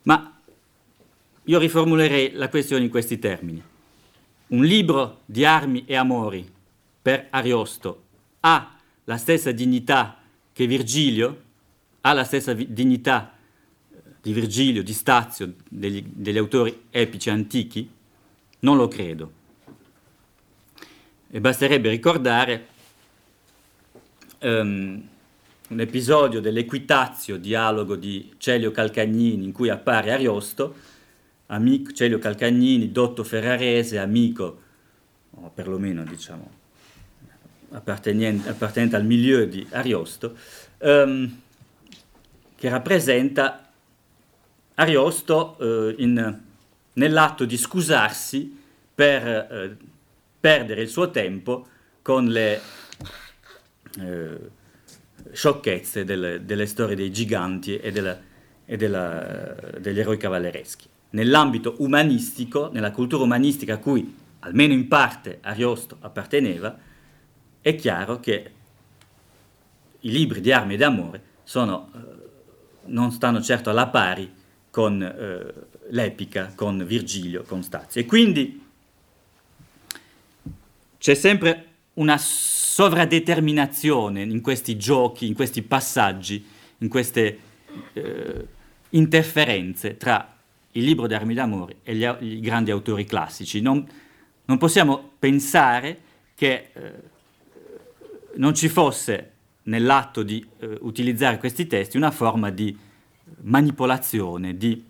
Speaker 2: ma io riformulerei la questione in questi termini. Un libro di armi e amori per Ariosto ha la stessa dignità che Virgilio, ha la stessa vi- dignità eh, di Virgilio, di Stazio, degli, degli autori epici antichi? Non lo credo. E basterebbe ricordare um, un episodio dell'Equitazio, dialogo di Celio Calcagnini, in cui appare Ariosto, amico, Celio Calcagnini, dotto ferrarese, amico, o perlomeno diciamo appartenente, appartenente al milieu di Ariosto, ehm, che rappresenta Ariosto eh, in, nell'atto di scusarsi per eh, perdere il suo tempo con le... Eh, sciocchezze delle, delle storie dei giganti e, della, e della, degli eroi cavallereschi. Nell'ambito umanistico, nella cultura umanistica a cui almeno in parte Ariosto apparteneva, è chiaro che i libri di armi e d'amore sono, eh, non stanno certo alla pari con eh, l'epica, con Virgilio, con Stazio. E quindi c'è sempre una sovradeterminazione in questi giochi, in questi passaggi, in queste eh, interferenze tra il libro d'armi d'amore e gli, i grandi autori classici. Non, non possiamo pensare che eh, non ci fosse nell'atto di eh, utilizzare questi testi una forma di manipolazione, di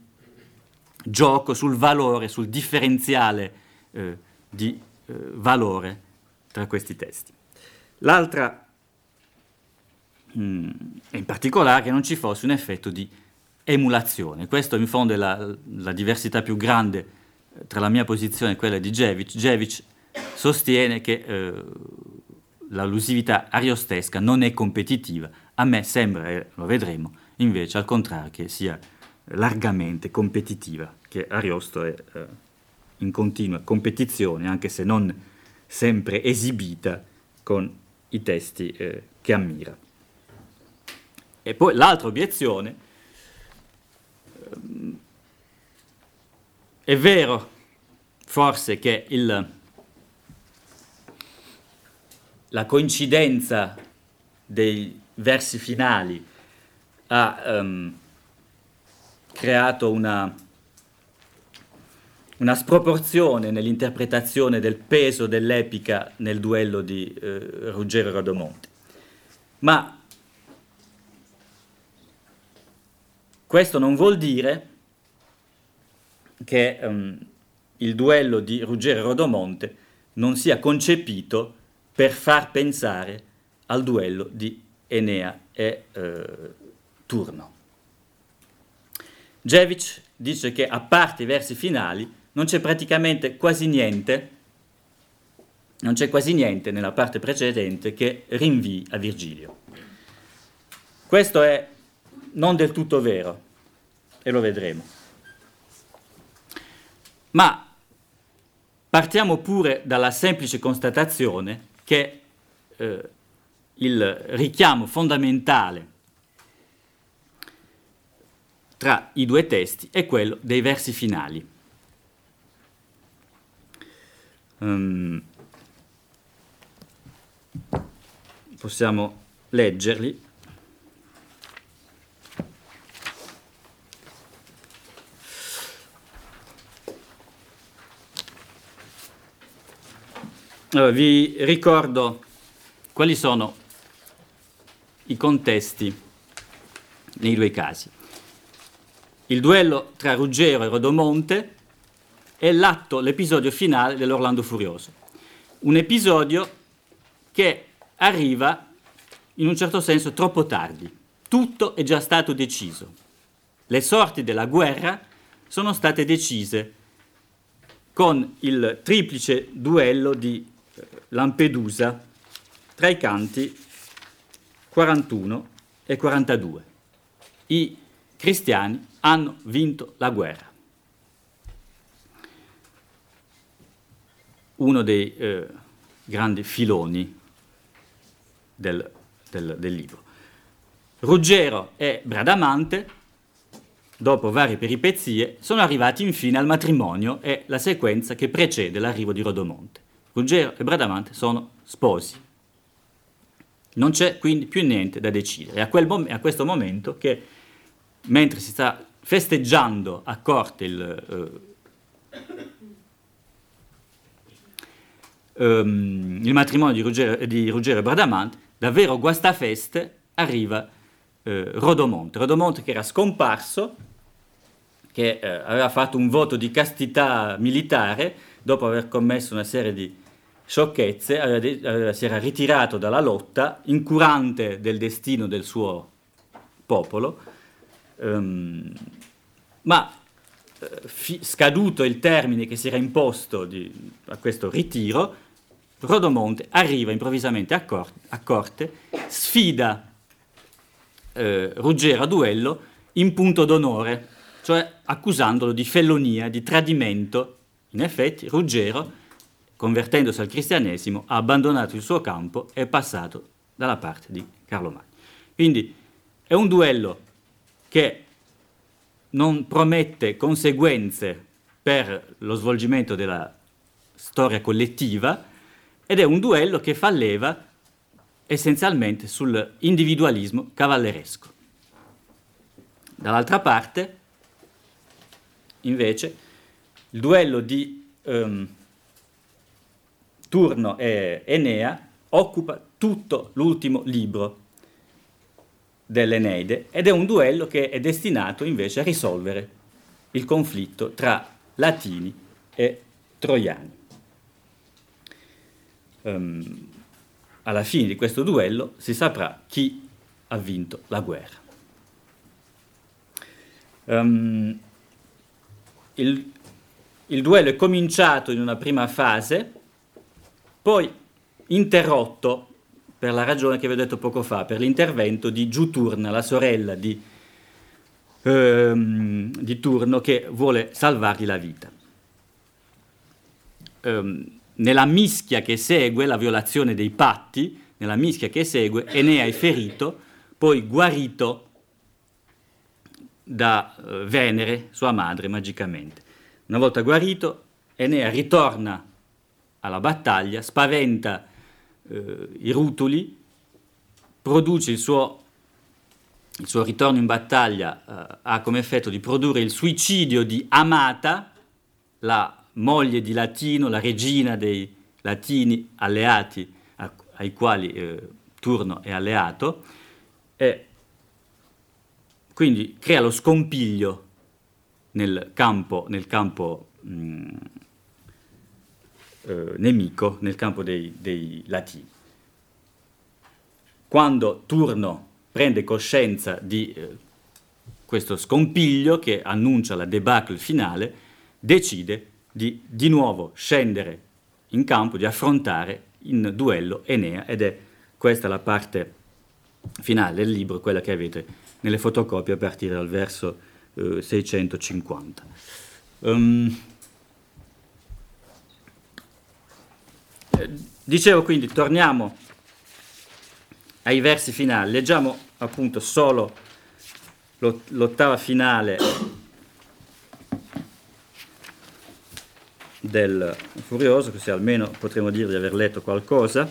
Speaker 2: gioco sul valore, sul differenziale eh, di eh, valore tra questi testi. L'altra mm, in particolare che non ci fosse un effetto di emulazione. Questo in fondo è la, la diversità più grande eh, tra la mia posizione e quella di Jevic. Jevic sostiene che eh, l'allusività ariostesca non è competitiva. A me sembra, e lo vedremo, invece al contrario, che sia largamente competitiva, che Ariosto è eh, in continua competizione, anche se non sempre esibita con i testi eh, che ammira. E poi l'altra obiezione, ehm, è vero forse che il, la coincidenza dei versi finali ha um, creato una, una, sproporzione nell'interpretazione del peso dell'epica nel duello di eh, Ruggero Radomonte. Ma questo non vuol dire che um, il duello di Ruggero Rodomonte non sia concepito per far pensare al duello di Enea e eh, Turno. Jevic dice che a parte i versi finali non c'è praticamente quasi niente, non c'è quasi niente nella parte precedente che rinvii a Virgilio. Questo è non del tutto vero e lo vedremo. Ma partiamo pure dalla semplice constatazione che eh, il richiamo fondamentale tra i due testi è quello dei versi finali. Um, possiamo leggerli. Allora, vi ricordo quali sono i contesti nei due casi. Il duello tra Ruggero e Rodomonte è l'atto, l'episodio finale dell'Orlando Furioso. Un episodio che arriva in un certo senso troppo tardi. Tutto è già stato deciso. Le sorti della guerra sono state decise con il triplice duello di Lampedusa tra i canti 41 e 42. I cristiani hanno vinto la guerra. Uno dei eh, grandi filoni del, del, del libro. Ruggero e Bradamante, dopo varie peripezie, sono arrivati infine al matrimonio e la sequenza che precede l'arrivo di Rodomonte. Ruggero e Bradamante sono sposi. Non c'è quindi più niente da decidere. È a, mom- a questo momento che, mentre si sta festeggiando a corte il, uh, um, il matrimonio di Ruggero, di Ruggero, Bradamante, davvero guastafeste arriva uh, Rodomonte. Rodomonte che era scomparso, che uh, aveva fatto un voto di castità militare dopo aver commesso una serie di sciocchezze, aveva, aveva, si era ritirato dalla lotta, incurante del destino del suo popolo, um, ma eh, fi, scaduto il termine che si era imposto di, a questo ritiro, Rodomonte arriva improvvisamente a, cor- a corte, sfida eh, Ruggero a duello in punto d'onore, cioè accusandolo di fellonia, di tradimento. In effetti Ruggero convertendosi al cristianesimo, ha abbandonato il suo campo e è passato dalla parte di Carlo Magno. Quindi è un duello che non promette conseguenze per lo svolgimento della storia collettiva ed è un duello che fa leva essenzialmente sull'individualismo cavalleresco. Dall'altra parte, invece, il duello di um, Turno e Enea occupa tutto l'ultimo libro dell'Eneide ed è un duello che è destinato invece a risolvere il conflitto tra latini e troiani. Um, alla fine di questo duello si saprà chi ha vinto la guerra. Um, il, il duello è cominciato in una prima fase poi interrotto per la ragione che vi ho detto poco fa, per l'intervento di Giuturna, la sorella di ehm, di turno che vuole salvargli la vita. Ehm, nella mischia che segue la violazione dei patti, nella mischia che segue, Enea è ferito, poi guarito da eh, Venere, sua madre, magicamente. Una volta guarito, Enea ritorna alla battaglia, spaventa eh, i rutuli, produce il suo, il suo ritorno in battaglia, eh, ha come effetto di produrre il suicidio di Amata, la moglie di Latino, la regina dei Latini alleati a, ai quali eh, Turno è alleato, e quindi crea lo scompiglio nel campo, nel campo mh, mm, eh, nemico, nel campo dei, dei Latini. Quando Turno prende coscienza di eh, questo scompiglio che annuncia la debacle finale, decide di di nuovo scendere in campo, di affrontare in duello Enea ed è questa la parte finale del libro, quella che avete nelle fotocopie a partire dal verso eh, 650. Um, eh, dicevo quindi, torniamo ai versi finali, leggiamo appunto solo l'ottava finale del Furioso, così almeno potremo dire di aver letto qualcosa.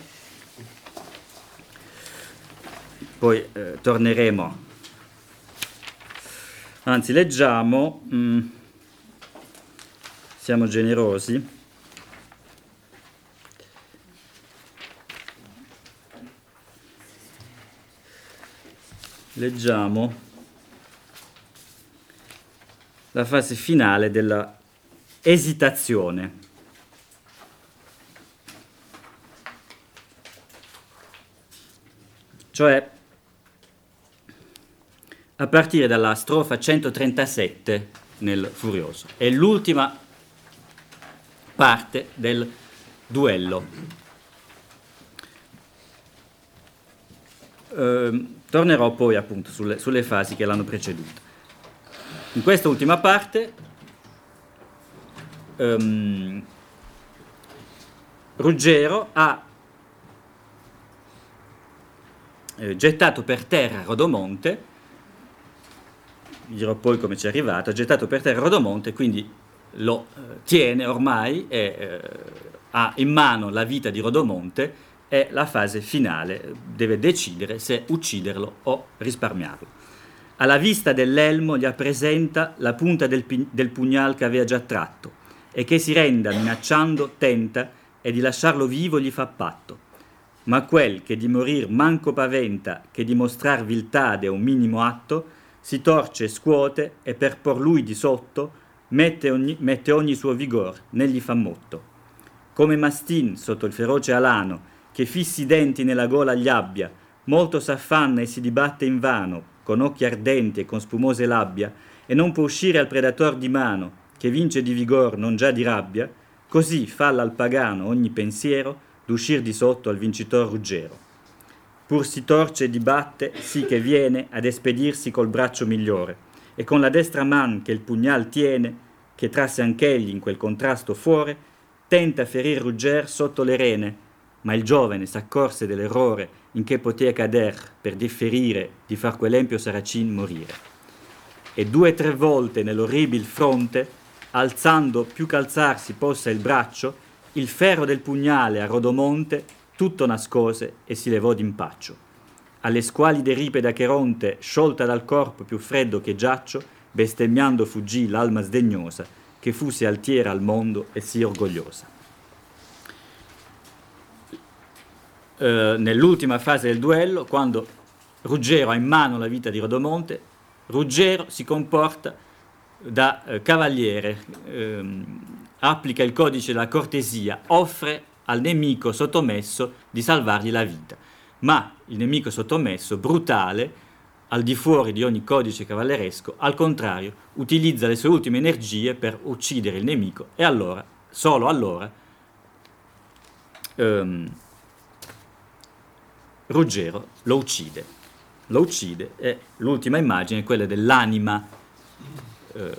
Speaker 2: Poi eh, torneremo, anzi leggiamo, mm, siamo generosi. Leggiamo la fase finale della esitazione. Cioè, a partire dalla strofa 137 nel Furioso. È l'ultima parte del duello. Eh, tornerò poi appunto sulle, sulle fasi che l'hanno preceduta. In questa ultima parte um, Ruggero ha eh, gettato per terra Rodomonte, dirò poi come ci è arrivato, ha gettato per terra Rodomonte, quindi lo eh, tiene ormai e eh, ha in mano la vita di Rodomonte e la fase finale, deve decidere se ucciderlo o risparmiarlo. Alla vista dell'elmo gli presenta la punta del, del pugnal che aveva già tratto e che si renda minacciando tenta e di lasciarlo vivo gli fa patto. Ma quel che di morir manco paventa, che di mostrar viltade un minimo atto, si torce e scuote e per por lui di sotto mette ogni, mette ogni suo vigor, né gli fa motto. Come mastin sotto il feroce alano, che fissi i denti nella gola gli abbia, molto s'affanna e si dibatte invano, con occhi ardenti e con spumose labbia, e non può uscire al predator di mano, che vince di vigor non già di rabbia, così falla al pagano ogni pensiero d'uscir di sotto al vincitor ruggero. Pur si torce e dibatte, sì che viene ad espedirsi col braccio migliore, e con la destra man che il pugnal tiene, che trasse anch'egli in quel contrasto fuore, tenta ferir Rugger sotto le rene, ma il giovane s'accorse dell'errore in che potea cader per differire di far quell'empio saracin morire. E due o tre volte nell'orribil fronte alzando più che alzarsi possa il braccio, il ferro del pugnale a Rodomonte tutto nascose e si levò d'impaccio. Alle squalide ripe d'Acheronte, sciolta dal corpo più freddo che giaccio, bestemmiando fuggì l'alma sdegnosa, che fu sì altiera al mondo e sì orgogliosa. Eh, nell'ultima fase del duello, quando Ruggero ha in mano la vita di Rodomonte, Ruggero si comporta da eh, cavaliere, ehm, applica il codice della cortesia, offre al nemico sottomesso di salvargli la vita. Ma il nemico sottomesso, brutale, al di fuori di ogni codice cavalleresco, al contrario, utilizza le sue ultime energie per uccidere il nemico e allora, solo allora, ehm, Ruggero lo uccide. lo uccide e l'ultima immagine è quella dell'anima eh,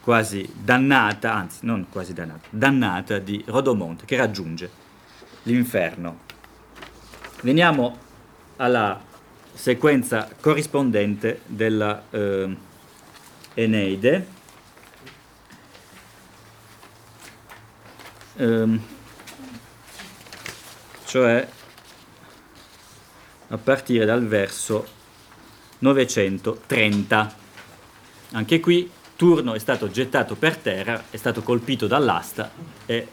Speaker 2: quasi dannata, anzi non quasi dannata, dannata di Rodomonte che raggiunge l'inferno. Veniamo alla sequenza corrispondente della eh, Eneide. Um, cioè a partire dal verso 930. Anche qui Turno è stato gettato per terra, è stato colpito dall'asta e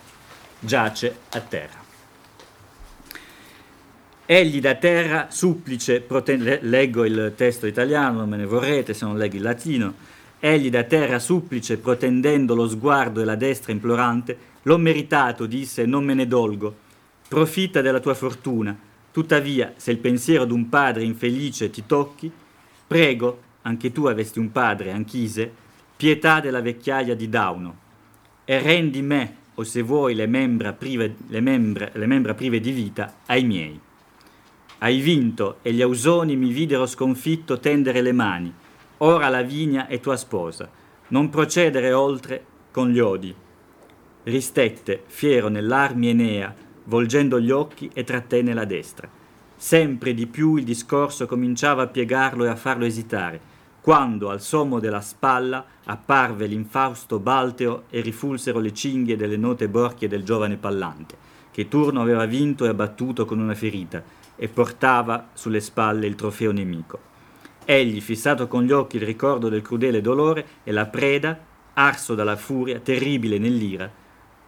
Speaker 2: giace a terra. Egli da terra supplice, prote- leggo il testo italiano, non me ne vorrete se non leggo il latino, egli da terra supplice, protendendo lo sguardo e la destra implorante, l'ho meritato, disse, non me ne dolgo, profitta della tua fortuna, tuttavia se il pensiero d'un padre infelice ti tocchi, prego, anche tu avesti un padre, Anchise, pietà della vecchiaia di Dauno, e rendi me, o se vuoi, le membra prive, le membra, le membra prive di vita ai miei. Hai vinto, e gli ausoni mi videro sconfitto tendere le mani, ora la vigna è tua sposa, non procedere oltre con gli odi. Ristette, fiero nell'armi Enea, volgendo gli occhi e trattenne la destra. Sempre di più il discorso cominciava a piegarlo e a farlo esitare, quando al sommo della spalla apparve l'infausto Balteo e rifulsero le cinghie delle note borchie del giovane Pallante, che Turno aveva vinto e abbattuto con una ferita, e portava sulle spalle il trofeo nemico. Egli, fissato con gli occhi il ricordo del crudele dolore e la preda, arso dalla furia, terribile nell'ira,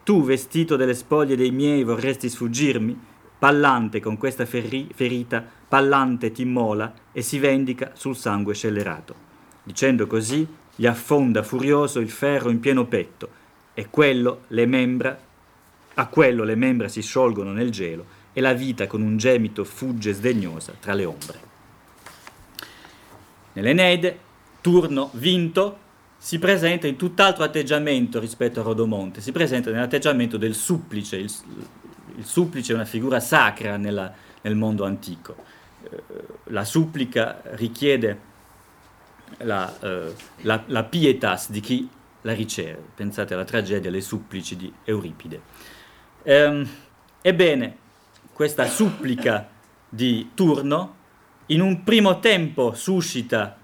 Speaker 2: tu, vestito delle spoglie dei miei, vorresti sfuggirmi? Pallante con questa ferri- ferita, Pallante ti immola e si vendica sul sangue scellerato. Dicendo così, gli affonda furioso il ferro in pieno petto e quello le membra, a quello le membra si sciolgono nel gelo e la vita con un gemito fugge sdegnosa tra le ombre. Nell'Eneide, Turno vinto si presenta in tutt'altro atteggiamento rispetto a Rodomonte, si presenta nell'atteggiamento del supplice, il, il supplice è una figura sacra nella, nel mondo antico. Eh, la supplica richiede la, eh, la, la, pietas di chi la riceve. Pensate alla tragedia Le supplici di Euripide. Ehm, ebbene, questa supplica di Turno in un primo tempo suscita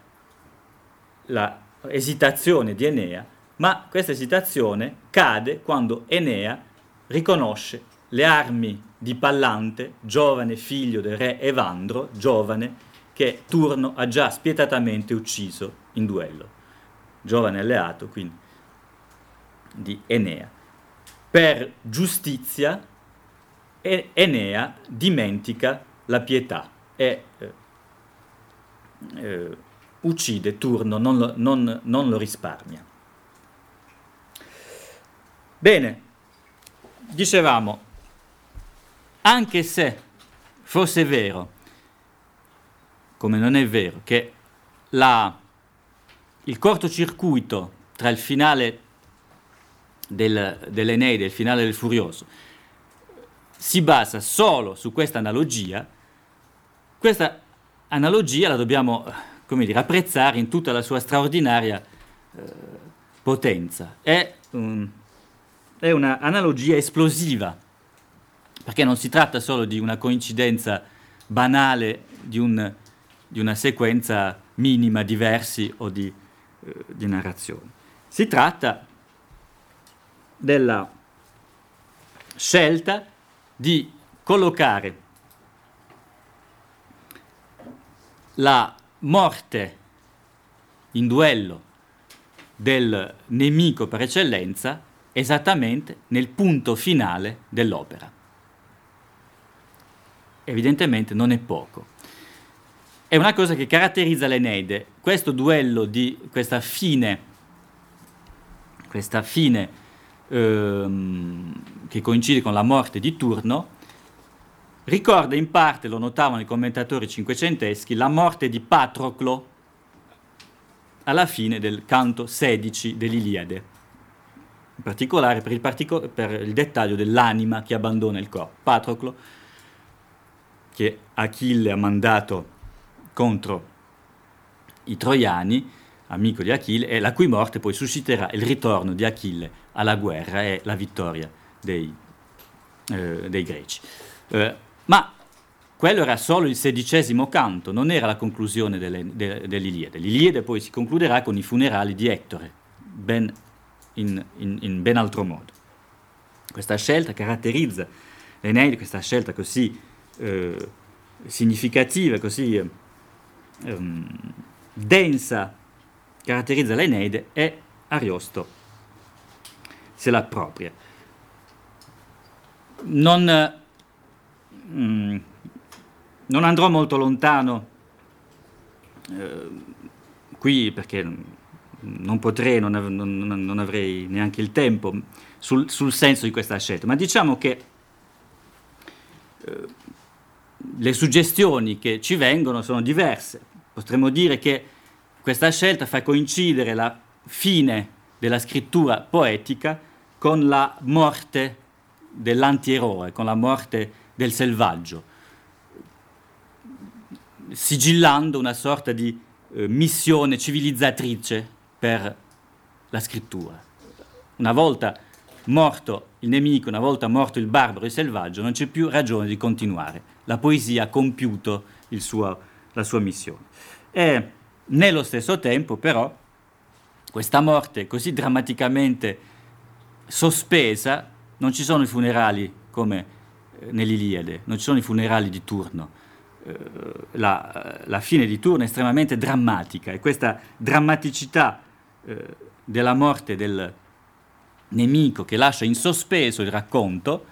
Speaker 2: la esitazione di Enea, ma questa esitazione cade quando Enea riconosce le armi di Pallante, giovane figlio del re Evandro, giovane che Turno ha già spietatamente ucciso in duello, giovane alleato quindi di Enea. Per giustizia Enea dimentica la pietà e eh, eh, uccide Turno, non lo, non, non lo risparmia. Bene, dicevamo, anche se fosse vero, come non è vero, che la, il cortocircuito tra il finale del, dell'Eneide e il finale del Furioso si basa solo su questa analogia, questa analogia la dobbiamo come dire, apprezzare in tutta la sua straordinaria eh, potenza. È, um, è un'analogia esplosiva, perché non si tratta solo di una coincidenza banale di, un, di una sequenza minima di versi o di, eh, di narrazioni. Si tratta della scelta di collocare la morte in duello del nemico per eccellenza esattamente nel punto finale dell'opera. Evidentemente non è poco. È una cosa che caratterizza l'Eneide, questo duello di questa fine, questa fine ehm, che coincide con la morte di Turno, ricorda in parte, lo notavano i commentatori cinquecenteschi, la morte di Patroclo alla fine del canto 16 dell'Iliade, in particolare per il, partico- per il dettaglio dell'anima che abbandona il corpo. Patroclo, che Achille ha mandato contro i troiani, amico di Achille, e la cui morte poi susciterà il ritorno di Achille alla guerra e la vittoria dei, eh, dei greci. Eh, ma quello era solo il sedicesimo canto, non era la conclusione delle, de, dell'Iliade. L'Iliade poi si concluderà con i funerali di Ettore, ben in, in, in ben altro modo. Questa scelta caratterizza l'Eneide, questa scelta così eh, significativa, così eh, densa, caratterizza l'Eneide e Ariosto se l'appropria. Non, mm, non andrò molto lontano eh, qui perché non potrei, non, av- non, non, avrei neanche il tempo sul, sul, senso di questa scelta, ma diciamo che eh, le suggestioni che ci vengono sono diverse. Potremmo dire che questa scelta fa coincidere la fine della scrittura poetica con la morte dell'antieroe, con la morte del selvaggio, sigillando una sorta di eh, missione civilizzatrice per la scrittura. Una volta morto il nemico, una volta morto il barbaro il selvaggio, non c'è più ragione di continuare. La poesia ha compiuto suo, la sua missione. E nello stesso tempo, però, questa morte così drammaticamente sospesa, non ci sono i funerali come eh, nell'Iliade, non ci sono i funerali di turno. Eh, la, la, fine di turno è estremamente drammatica e questa drammaticità eh, della morte del nemico che lascia in sospeso il racconto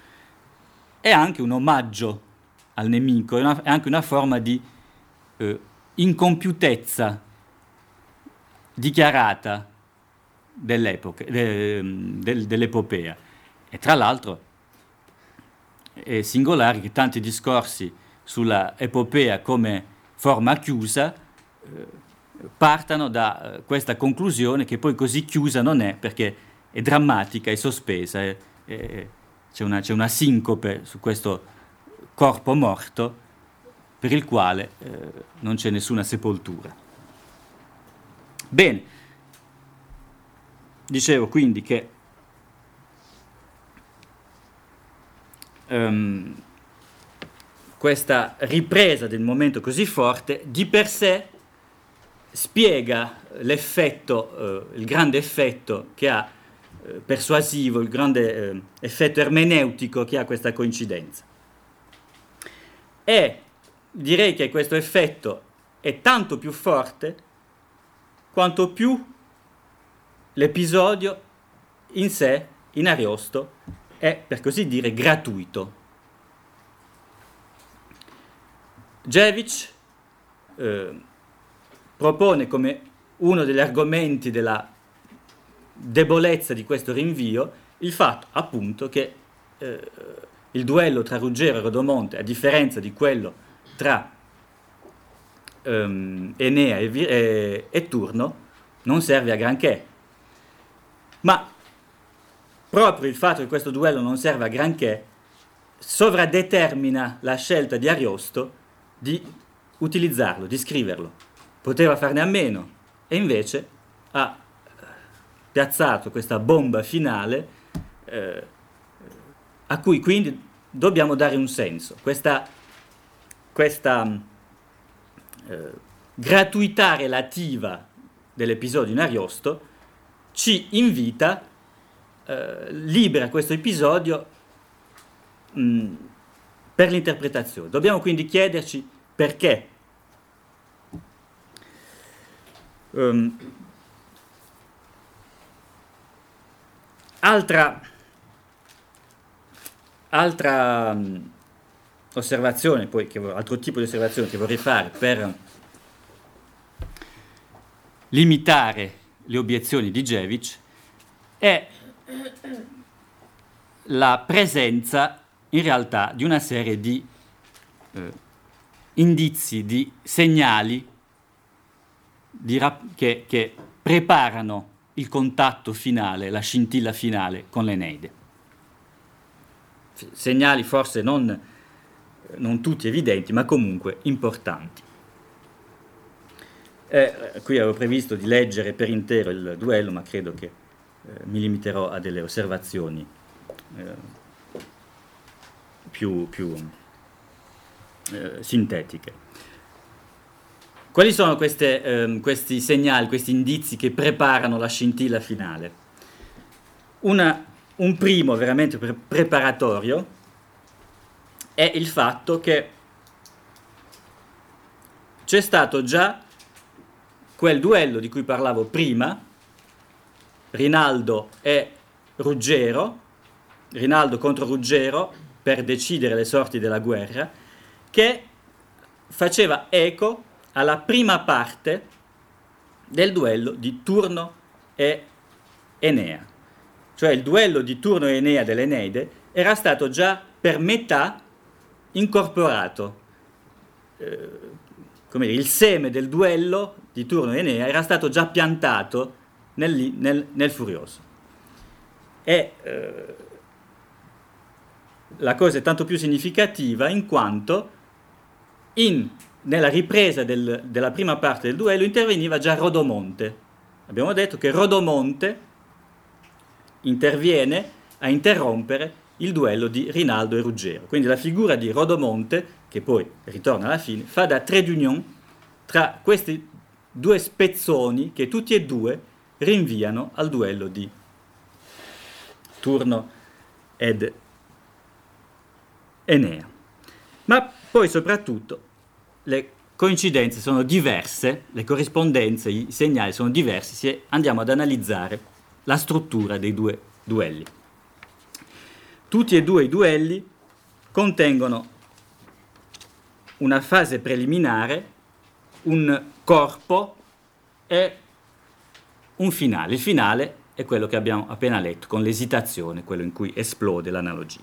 Speaker 2: è anche un omaggio al nemico, è, una, è anche una forma di eh, incompiutezza dichiarata dell'epoca, de, de, dell'epopea. E tra l'altro è singolare che tanti discorsi sulla epopea come forma chiusa eh, partano da eh, questa conclusione che poi così chiusa non è perché è drammatica, è sospesa, è, è, c'è, una, c'è, una, sincope su questo corpo morto per il quale eh, non c'è nessuna sepoltura. Bene, dicevo quindi che um, questa ripresa del momento così forte di per sé spiega l'effetto, eh, il grande effetto che ha eh, persuasivo, il grande eh, effetto ermeneutico che ha questa coincidenza. E direi che questo effetto è tanto più forte quanto più l'episodio in sé, in Ariosto, è per così dire gratuito. Jevic eh, propone come uno degli argomenti della debolezza di questo rinvio il fatto appunto che eh, il duello tra Ruggero e Rodomonte, a differenza di quello tra ehm, Enea e, e, e Turno, non serve a granché. Ma proprio il fatto che questo duello non serve a granché sovradetermina la scelta di Ariosto di utilizzarlo, di scriverlo. Poteva farne a meno e invece ha piazzato questa bomba finale eh, a cui quindi dobbiamo dare un senso. Questa, questa eh, gratuità relativa dell'episodio in Ariosto ci invita, eh, libera questo episodio mh, mm, per l'interpretazione. Dobbiamo quindi chiederci perché. Um, altra Altra um, osservazione, poi, che, altro tipo di osservazione che vorrei fare per limitare le obiezioni di Jevic è la presenza in realtà di una serie di eh, indizi, di segnali di rap- che, che preparano il contatto finale, la scintilla finale con l'Eneide. Segnali forse non, non tutti evidenti, ma comunque importanti. Eh, qui avevo previsto di leggere per intero il duello, ma credo che eh, mi limiterò a delle osservazioni eh, più, più eh, sintetiche. Quali sono queste, ehm, questi segnali, questi indizi che preparano la scintilla finale? Una, un primo veramente pre- preparatorio è il fatto che c'è stato già quel duello di cui parlavo prima, Rinaldo e Ruggero, Rinaldo contro Ruggero per decidere le sorti della guerra, che faceva eco alla prima parte del duello di Turno e Enea. Cioè il duello di Turno e Enea dell'Eneide era stato già per metà incorporato. Eh, come dire, il seme del duello di Turno e Enea era stato già piantato nel, nel, nel Furioso. E eh, la cosa è tanto più significativa in quanto in, nella ripresa del, della prima parte del duello interveniva già Rodomonte. Abbiamo detto che Rodomonte interviene a interrompere il duello di Rinaldo e Ruggero. Quindi la figura di Rodomonte, che poi ritorna alla fine, fa da trade union tra questi due spezzoni che tutti e due rinviano al duello di Turno ed Enea. Ma poi soprattutto le coincidenze sono diverse, le corrispondenze, i segnali sono diversi se andiamo ad analizzare la struttura dei due duelli. Tutti e due i duelli contengono una fase preliminare, un corpo e un finale. Il finale è quello che abbiamo appena letto, con l'esitazione, quello in cui esplode l'analogia.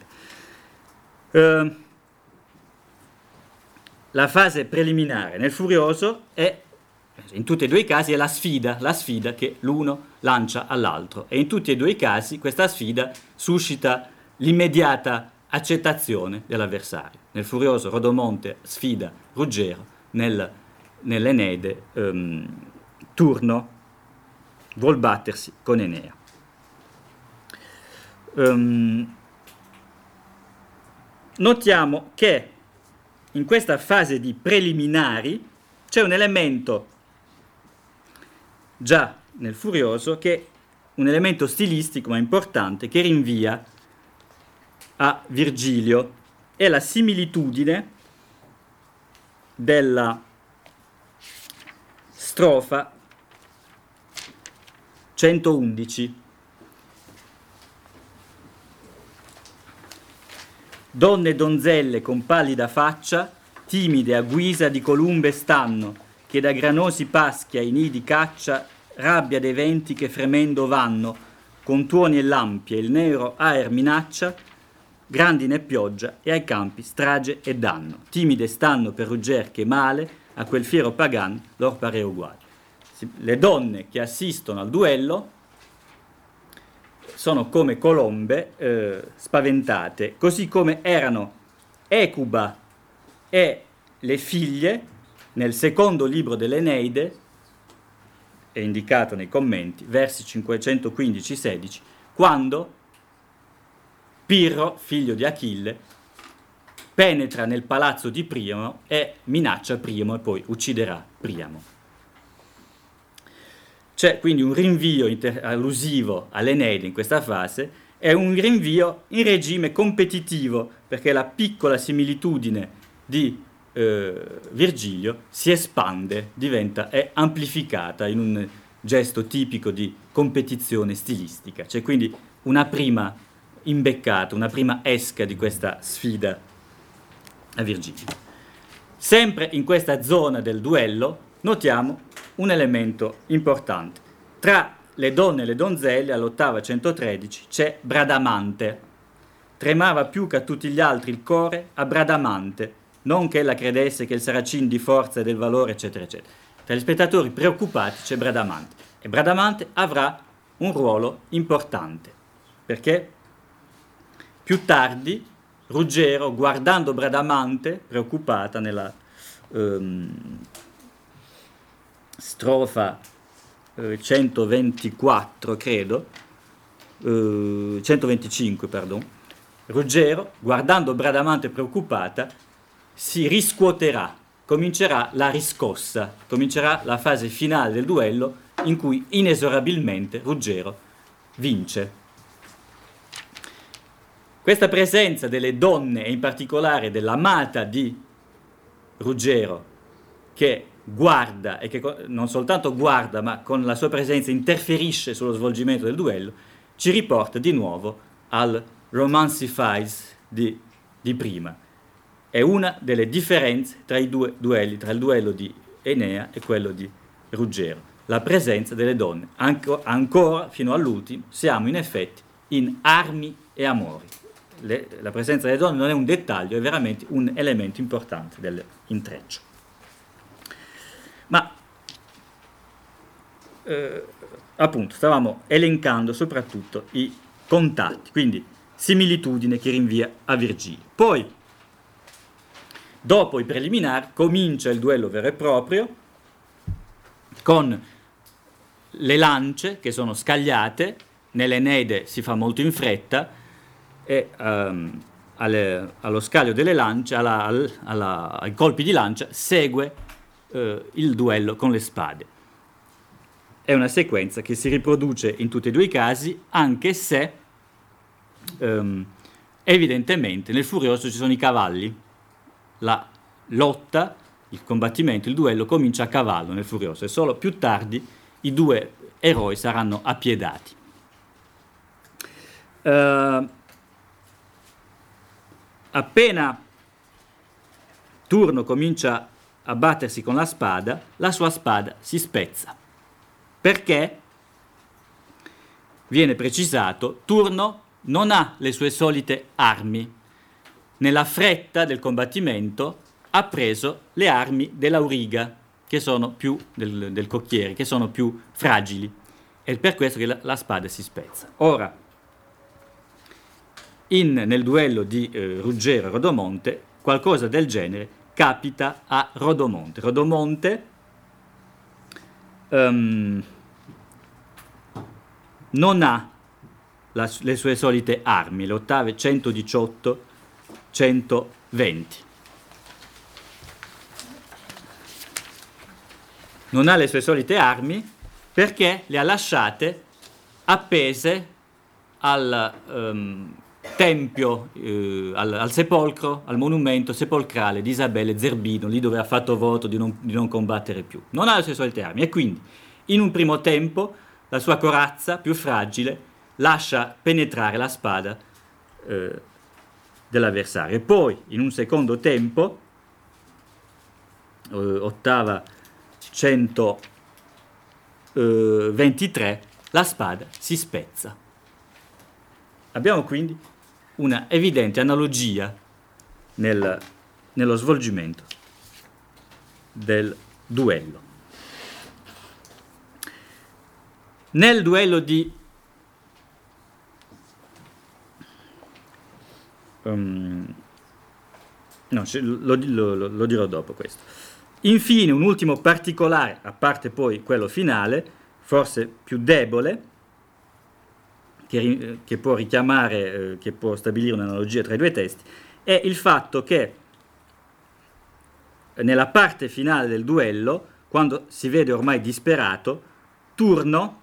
Speaker 2: Uh, la fase preliminare nel Furioso è, in tutti e due i casi, è la sfida, la sfida che l'uno lancia all'altro. E in tutti e due i casi questa sfida suscita l'immediata accettazione dell'avversario. Nel Furioso Rodomonte sfida Ruggero, nel, nell'Enede um, Turno vuol battersi con Enea. Um, notiamo che in questa fase di preliminari c'è un elemento già nel Furioso che è un elemento stilistico ma importante che rinvia a Virgilio è la similitudine della strofa 111 Donne e donzelle con pallida faccia, timide a guisa di columbe stanno, che da granosi paschi ai nidi caccia, rabbia dei venti che fremendo vanno, con tuoni e lampi e il nero aer minaccia, grandine e pioggia e ai campi strage e danno. Timide stanno per rugger che male, a quel fiero pagan lor pare uguale. Le donne che assistono al duello sono come colombe eh, spaventate, così come erano Ecuba e le figlie nel secondo libro dell'Eneide, è indicato nei commenti, versi 515-16, quando Pirro, figlio di Achille, penetra nel palazzo di Priamo e minaccia Priamo e poi ucciderà Priamo. C'è quindi un rinvio inter- allusivo all'Eneide in questa fase, è un rinvio in regime competitivo, perché la piccola similitudine di eh, Virgilio si espande, diventa, è amplificata in un gesto tipico di competizione stilistica. C'è quindi una prima imbeccata, una prima esca di questa sfida a Virgilio. Sempre in questa zona del duello notiamo un elemento importante. Tra le donne e le donzelle all'ottava 113 c'è Bradamante. Tremava più che a tutti gli altri il cuore a Bradamante, non che ella credesse che il Saracin di forza e del valore, eccetera, eccetera. Tra gli spettatori preoccupati c'è Bradamante e Bradamante avrà un ruolo importante perché più tardi Ruggero, guardando Bradamante, preoccupata nella um, strofa eh, 124, credo, eh, 125, pardon, Ruggero, guardando Bradamante preoccupata, si riscuoterà, comincerà la riscossa, comincerà la fase finale del duello in cui inesorabilmente Ruggero vince. Questa presenza delle donne e in particolare dell'amata di Ruggero che guarda e che non soltanto guarda ma con la sua presenza interferisce sullo svolgimento del duello ci riporta di nuovo al romancifies di, di prima. È una delle differenze tra i due duelli, tra il duello di Enea e quello di Ruggero, la presenza delle donne. Anco, ancora, fino all'ultimo, siamo in effetti in armi e amori le, la presenza delle donne non è un dettaglio, è veramente un elemento importante dell'intreccio. Ma eh, appunto stavamo elencando soprattutto i contatti, quindi similitudine che rinvia a Virgilio. Poi, dopo i preliminari, comincia il duello vero e proprio con le lance che sono scagliate, nell'Enede si fa molto in fretta, e um, alle, allo scaglio delle lance, alla, alla, ai colpi di lancia, segue uh, il duello con le spade. È una sequenza che si riproduce in tutti e due i casi, anche se um, evidentemente nel Furioso ci sono i cavalli. La lotta, il combattimento, il duello comincia a cavallo nel Furioso e solo più tardi i due eroi saranno appiedati. Uh, appena Turno comincia a battersi con la spada, la sua spada si spezza. Perché? Viene precisato, Turno non ha le sue solite armi. Nella fretta del combattimento ha preso le armi dell'auriga, che sono più del, del cocchiere, che sono più fragili. È per questo che la, la spada si spezza. Ora, in, nel duello di eh, Ruggero e Rodomonte, qualcosa del genere capita a Rodomonte. Rodomonte um, non ha la, le sue solite armi, le ottave 118, 120. Non ha le sue solite armi perché le ha lasciate appese al, um, tempio, eh, al, al, sepolcro, al monumento sepolcrale di Isabelle Zerbino, lì dove ha fatto voto di non, di non combattere più. Non ha le sue solite armi e quindi in un primo tempo la sua corazza più fragile lascia penetrare la spada eh, dell'avversario e poi in un secondo tempo, eh, ottava 123, eh, la spada si spezza. Abbiamo quindi una evidente analogia nel, nello svolgimento del duello. Nel duello di um, no, lo, lo, lo, dirò dopo questo. Infine, un ultimo particolare, a parte poi quello finale, forse più debole, che, che può richiamare, eh, che può stabilire un'analogia tra i due testi, è il fatto che nella parte finale del duello, quando si vede ormai disperato, Turno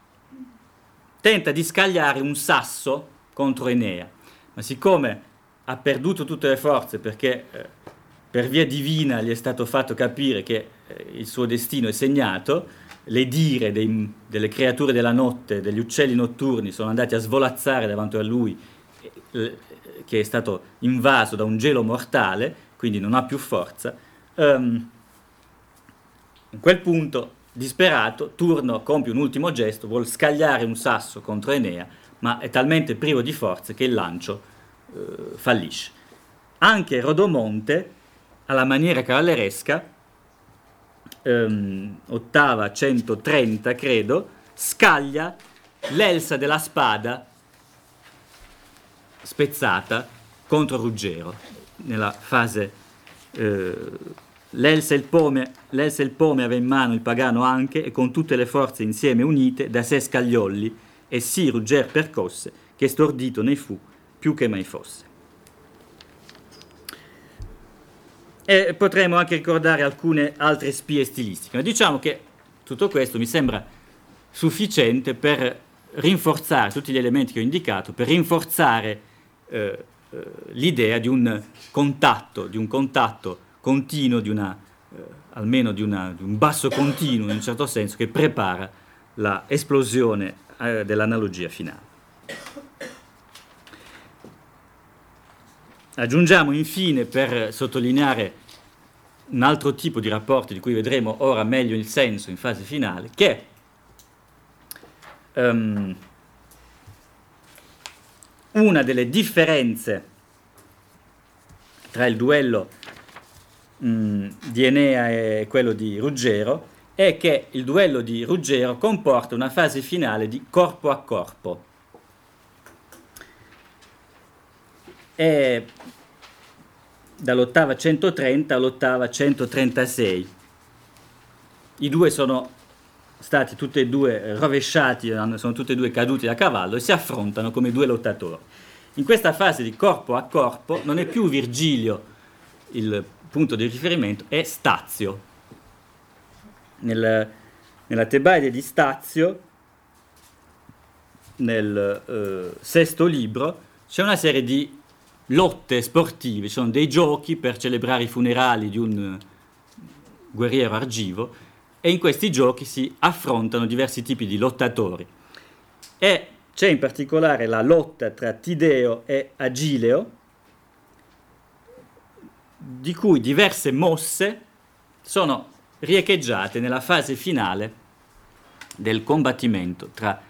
Speaker 2: tenta di scagliare un sasso contro Enea, ma siccome ha perduto tutte le forze perché eh, per via divina gli è stato fatto capire che eh, il suo destino è segnato, le dire dei, delle creature della notte, degli uccelli notturni, sono andati a svolazzare davanti a lui, eh, che è stato invaso da un gelo mortale, quindi non ha più forza. Um, in quel punto, disperato, Turno compie un ultimo gesto, vuole scagliare un sasso contro Enea, ma è talmente privo di forze che il lancio uh, fallisce. Anche Rodomonte, alla maniera cavalleresca, ehm, ottava 130 credo, scaglia l'elsa della spada spezzata contro Ruggero nella fase eh, L'Else e, il Pome, l'Else e il Pome aveva in mano il pagano anche, e con tutte le forze insieme unite, da sé scagliolli, e sì rugger percosse, che stordito ne fu più che mai fosse. E potremmo anche ricordare alcune altre spie stilistiche, ma diciamo che tutto questo mi sembra sufficiente per rinforzare tutti gli elementi che ho indicato, per rinforzare eh, eh, l'idea di un contatto, di un contatto continuo, di una, eh, almeno di, una, di, un basso continuo in un certo senso, che prepara l'esplosione eh, dell'analogia finale. Aggiungiamo infine, per sottolineare un altro tipo di rapporto di cui vedremo ora meglio il senso in fase finale, che um, una delle differenze tra il duello mm, di Enea e quello di Ruggero è che il duello di Ruggero comporta una fase finale di corpo a corpo. È dall'ottava 130 all'ottava 136. I due sono stati tutti e due rovesciati, sono tutti e due caduti da cavallo e si affrontano come due lottatori. In questa fase di corpo a corpo non è più Virgilio il punto di riferimento, è Stazio. Nel, nella Tebaide di Stazio, nel eh, sesto libro, c'è una serie di lotte sportive, ci sono dei giochi per celebrare i funerali di un guerriero argivo e in questi giochi si affrontano diversi tipi di lottatori. E c'è in particolare la lotta tra Tideo e Agileo, di cui diverse mosse sono riecheggiate nella fase finale del combattimento tra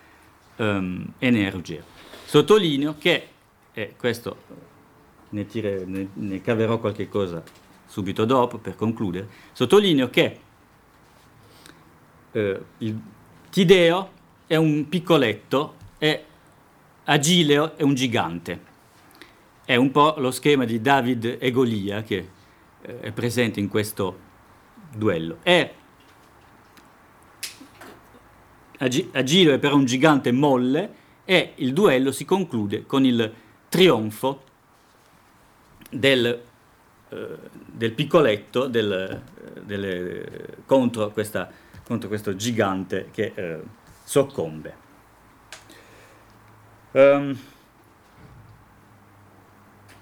Speaker 2: um, Enea e Ruggero. Sottolineo che, e questo ne, tire, ne, ne caverò qualche cosa subito dopo per concludere, sottolineo che eh, il Tideo è un piccoletto e Agileo è un gigante. È un po' lo schema di David e Golia che eh, è presente in questo duello. E Agileo è però un gigante molle e il duello si conclude con il trionfo del, eh, del piccoletto del, eh, del, contro questa contro questo gigante che eh, soccombe. Um,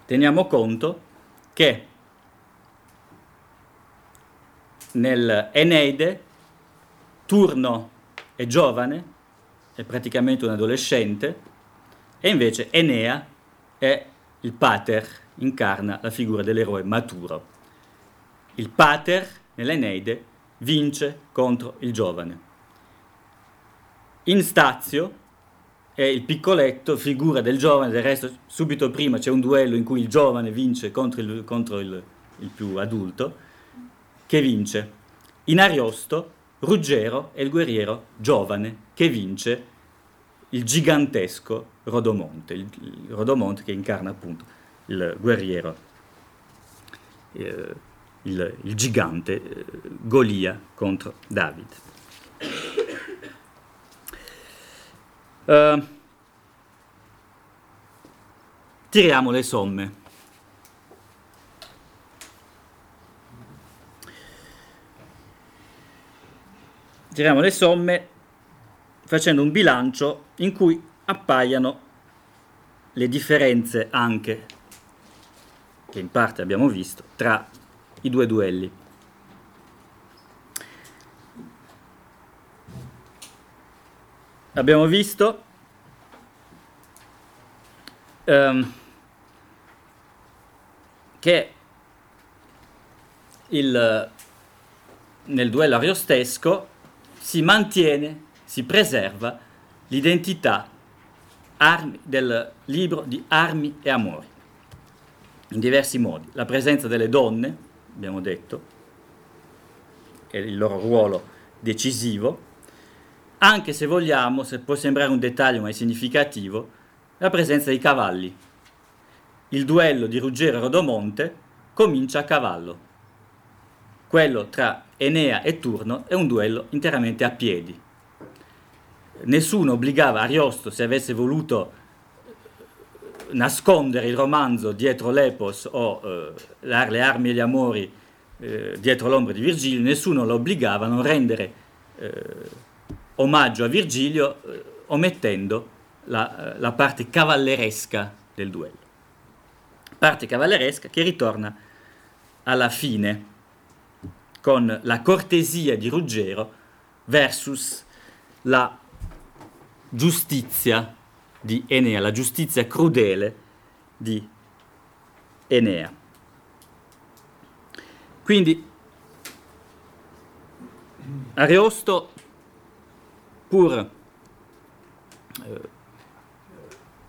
Speaker 2: teniamo conto che nel Eneide Turno è giovane, è praticamente un adolescente, e invece Enea è il pater, incarna la figura dell'eroe maturo. Il pater nell'Eneide vince contro il giovane. In Stazio è il piccoletto, figura del giovane, del resto subito prima c'è un duello in cui il giovane vince contro il, contro il, il più adulto, che vince. In Ariosto Ruggero è il guerriero giovane che vince il gigantesco Rodomonte, il, Rodomonte che incarna appunto il guerriero. Eh, il, il gigante eh, Golia contro David. Uh, tiriamo le somme. Tiriamo le somme facendo un bilancio in cui appaiano le differenze anche, che in parte abbiamo visto, tra i due duelli. Abbiamo visto um, che il, nel duello ariostesco si mantiene, si preserva l'identità armi, del libro di armi e amori in diversi modi. La presenza delle donne, abbiamo detto, è il loro ruolo decisivo, anche se vogliamo, se può sembrare un dettaglio ma è significativo, la presenza dei cavalli. Il duello di Ruggero e Rodomonte comincia a cavallo. quello tra Enea e Turno è un duello interamente a piedi. Nessuno obbligava Ariosto, se avesse voluto nascondere il romanzo dietro l'Epos o eh, le armi e gli amori eh, dietro l'ombra di Virgilio, nessuno lo obbligava a non rendere eh, omaggio a Virgilio eh, omettendo la, la parte cavalleresca del duello. Parte cavalleresca che ritorna alla fine con la cortesia di Ruggero versus la giustizia di Enea, la giustizia crudele di Enea. Quindi Ariosto, pur eh,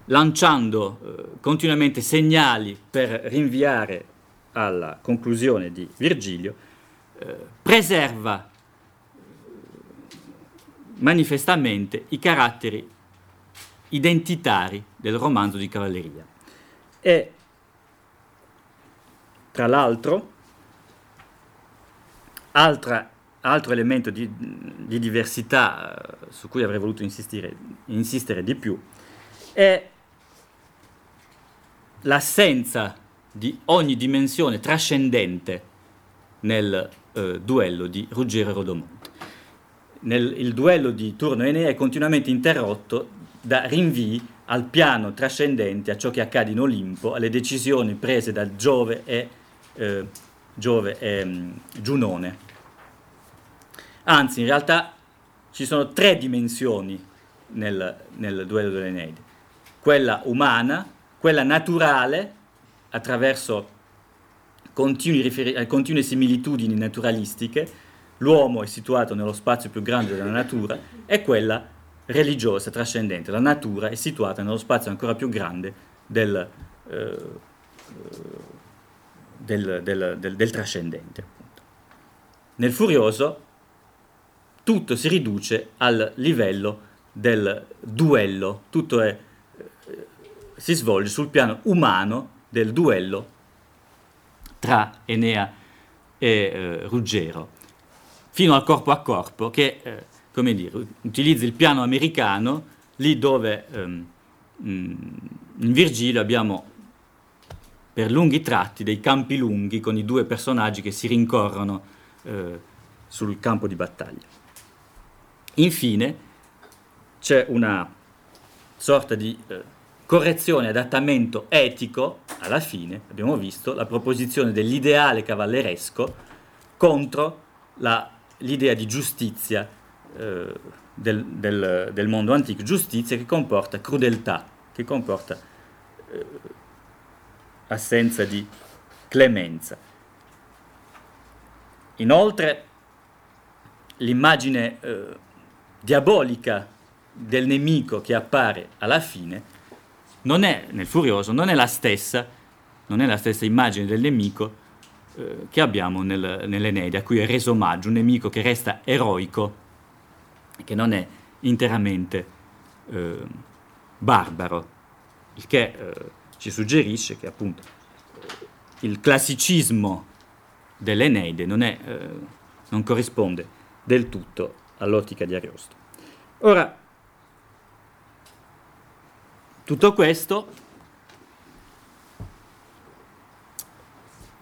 Speaker 2: lanciando eh, continuamente segnali per rinviare alla conclusione di Virgilio, eh, preserva manifestamente i caratteri identitari del romanzo di cavalleria. E tra l'altro, altra, altro elemento di, di, diversità eh, su cui avrei voluto insistere, insistere di più è l'assenza di ogni dimensione trascendente nel eh, duello di Ruggero e Rodomonte. Nel, il duello di Turno Enea è continuamente interrotto da rinvii al piano trascendente, a ciò che accade in Olimpo, alle decisioni prese da Giove e, eh, Giove e um, Giunone. Anzi, in realtà ci sono tre dimensioni nel, nel duello dell'Eneide. Quella umana, quella naturale, attraverso continui riferi- continue similitudini naturalistiche, l'uomo è situato nello spazio più grande della natura, e quella religiosa, trascendente. La natura è situata nello spazio ancora più grande del, eh, del, del, del trascendente. Appunto. Nel furioso tutto si riduce al livello del duello, tutto è, eh, si svolge sul piano umano del duello tra Enea e eh, Ruggero, fino al corpo a corpo che eh, come dire, utilizza il piano americano, lì dove um, in Virgilio abbiamo per lunghi tratti dei campi lunghi con i due personaggi che si rincorrono eh, sul campo di battaglia. Infine c'è una sorta di eh, correzione, adattamento etico, alla fine abbiamo visto la proposizione dell'ideale cavalleresco contro la, l'idea di giustizia eh, del, del, del, mondo antico, giustizia che comporta crudeltà, che comporta eh, assenza di clemenza. Inoltre l'immagine eh, diabolica del nemico che appare alla fine non è nel Furioso, non è la stessa, è la stessa immagine del nemico eh, che abbiamo nel, nell'Eneide, a cui è reso omaggio, un nemico che resta eroico che non è interamente eh, barbaro, il che eh, ci suggerisce che appunto il classicismo dell'Eneide non, è, eh, non corrisponde del tutto all'ottica di Ariosto. Ora, tutto questo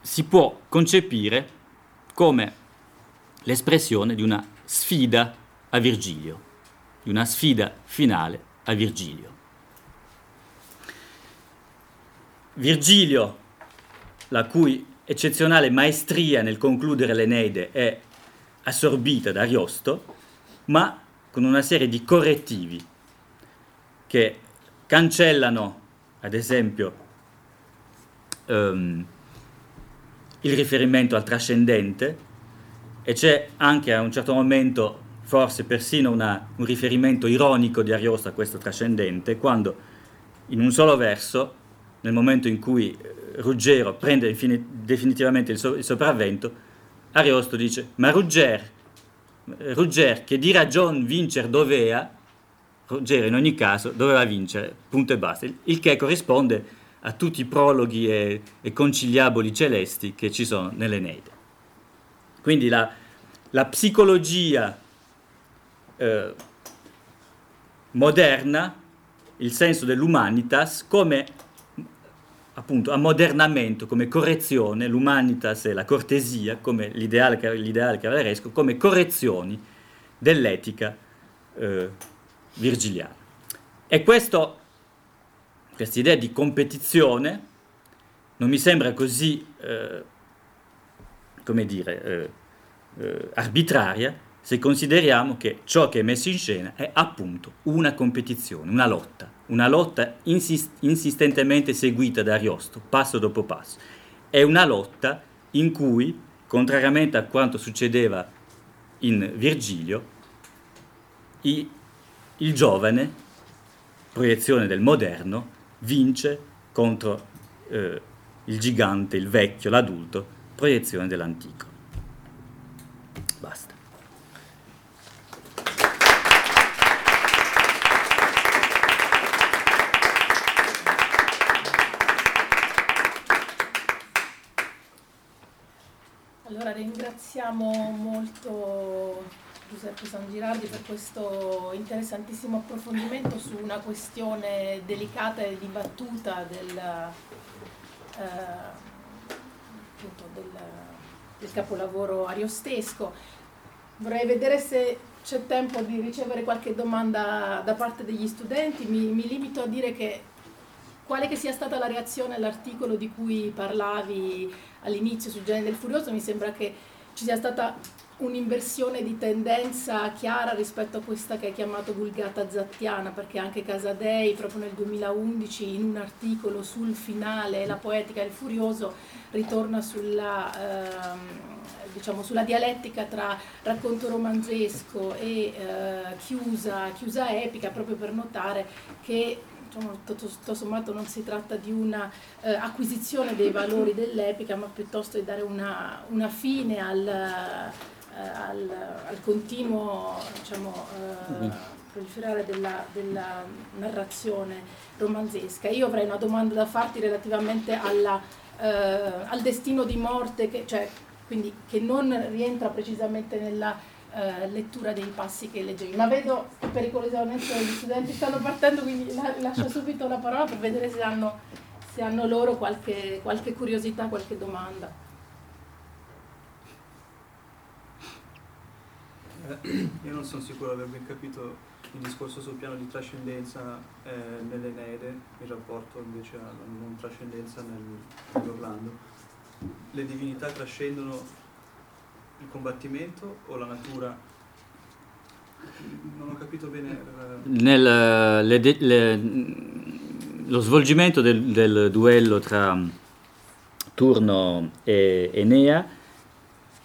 Speaker 2: si può concepire come l'espressione di una sfida a Virgilio, di una sfida finale a Virgilio. Virgilio, la cui eccezionale maestria nel concludere l'Eneide è assorbita da Ariosto, ma con una serie di correttivi che cancellano, ad esempio, um, il riferimento al trascendente e c'è anche a un certo momento forse persino una, un riferimento ironico di Ariosto a questo trascendente, quando in un solo verso, nel momento in cui eh, Ruggero prende infine, definitivamente il, so, il, sopravvento, Ariosto dice, ma Rugger, Rugger che di ragion vincer dovea, Ruggero in ogni caso doveva vincere, punto e basta, il che corrisponde a tutti i prologhi e, e conciliaboli celesti che ci sono nell'Eneide. Quindi la, la psicologia eh, moderna, il senso dell'humanitas come appunto ammodernamento, come correzione, l'humanitas e la cortesia, come l'ideale, l'ideale cavalleresco, come correzioni dell'etica eh, virgiliana. E questo, questa idea di competizione non mi sembra così, eh, come dire, eh, eh arbitraria, se consideriamo che ciò che è messo in scena è appunto una competizione, una lotta, una lotta insist- insistentemente seguita da Ariosto, passo dopo passo. È una lotta in cui, contrariamente a quanto succedeva in Virgilio, i, il giovane, proiezione del moderno, vince contro eh, il gigante, il vecchio, l'adulto, proiezione dell'antico. Basta.
Speaker 1: Allora ringraziamo molto Giuseppe San Girardi per questo interessantissimo approfondimento su una questione delicata e dibattuta del, eh, del, del capolavoro ariostesco. Vorrei vedere se c'è tempo di ricevere qualche domanda da parte degli studenti. Mi, mi limito a dire che quale che sia stata la reazione all'articolo di cui parlavi all'inizio sul genere del furioso, mi sembra che ci sia stata un'inversione di tendenza chiara rispetto a questa che hai chiamato vulgata zattiana, perché anche Casadei proprio nel 2011 in un articolo sul finale La poetica del furioso ritorna sulla, ehm, diciamo, sulla dialettica tra racconto romanzesco e eh, chiusa, chiusa epica, proprio per notare che diciamo, tutto, tutto, sommato non si tratta di una eh, acquisizione dei valori dell'epica, ma piuttosto di dare una, una fine al, eh, al, al, continuo diciamo, eh, proliferare della, della, narrazione romanzesca. Io avrei una domanda da farti relativamente alla, eh, al destino di morte, che, cioè, quindi, che non rientra precisamente nella eh, lettura dei passi che leggevi. Ma vedo che pericolosamente gli studenti stanno partendo, quindi la, lascio subito la parola per vedere se hanno, se hanno loro qualche, qualche curiosità, qualche domanda.
Speaker 3: Eh, io non sono sicuro di aver capito il discorso sul piano di trascendenza eh, nell'Eneide in rapporto invece alla non trascendenza nel, nell'Orlando. Le divinità trascendono il combattimento o la natura? Non ho capito bene. Eh,
Speaker 2: Nel, le, le, lo svolgimento del, del, duello tra Turno e Enea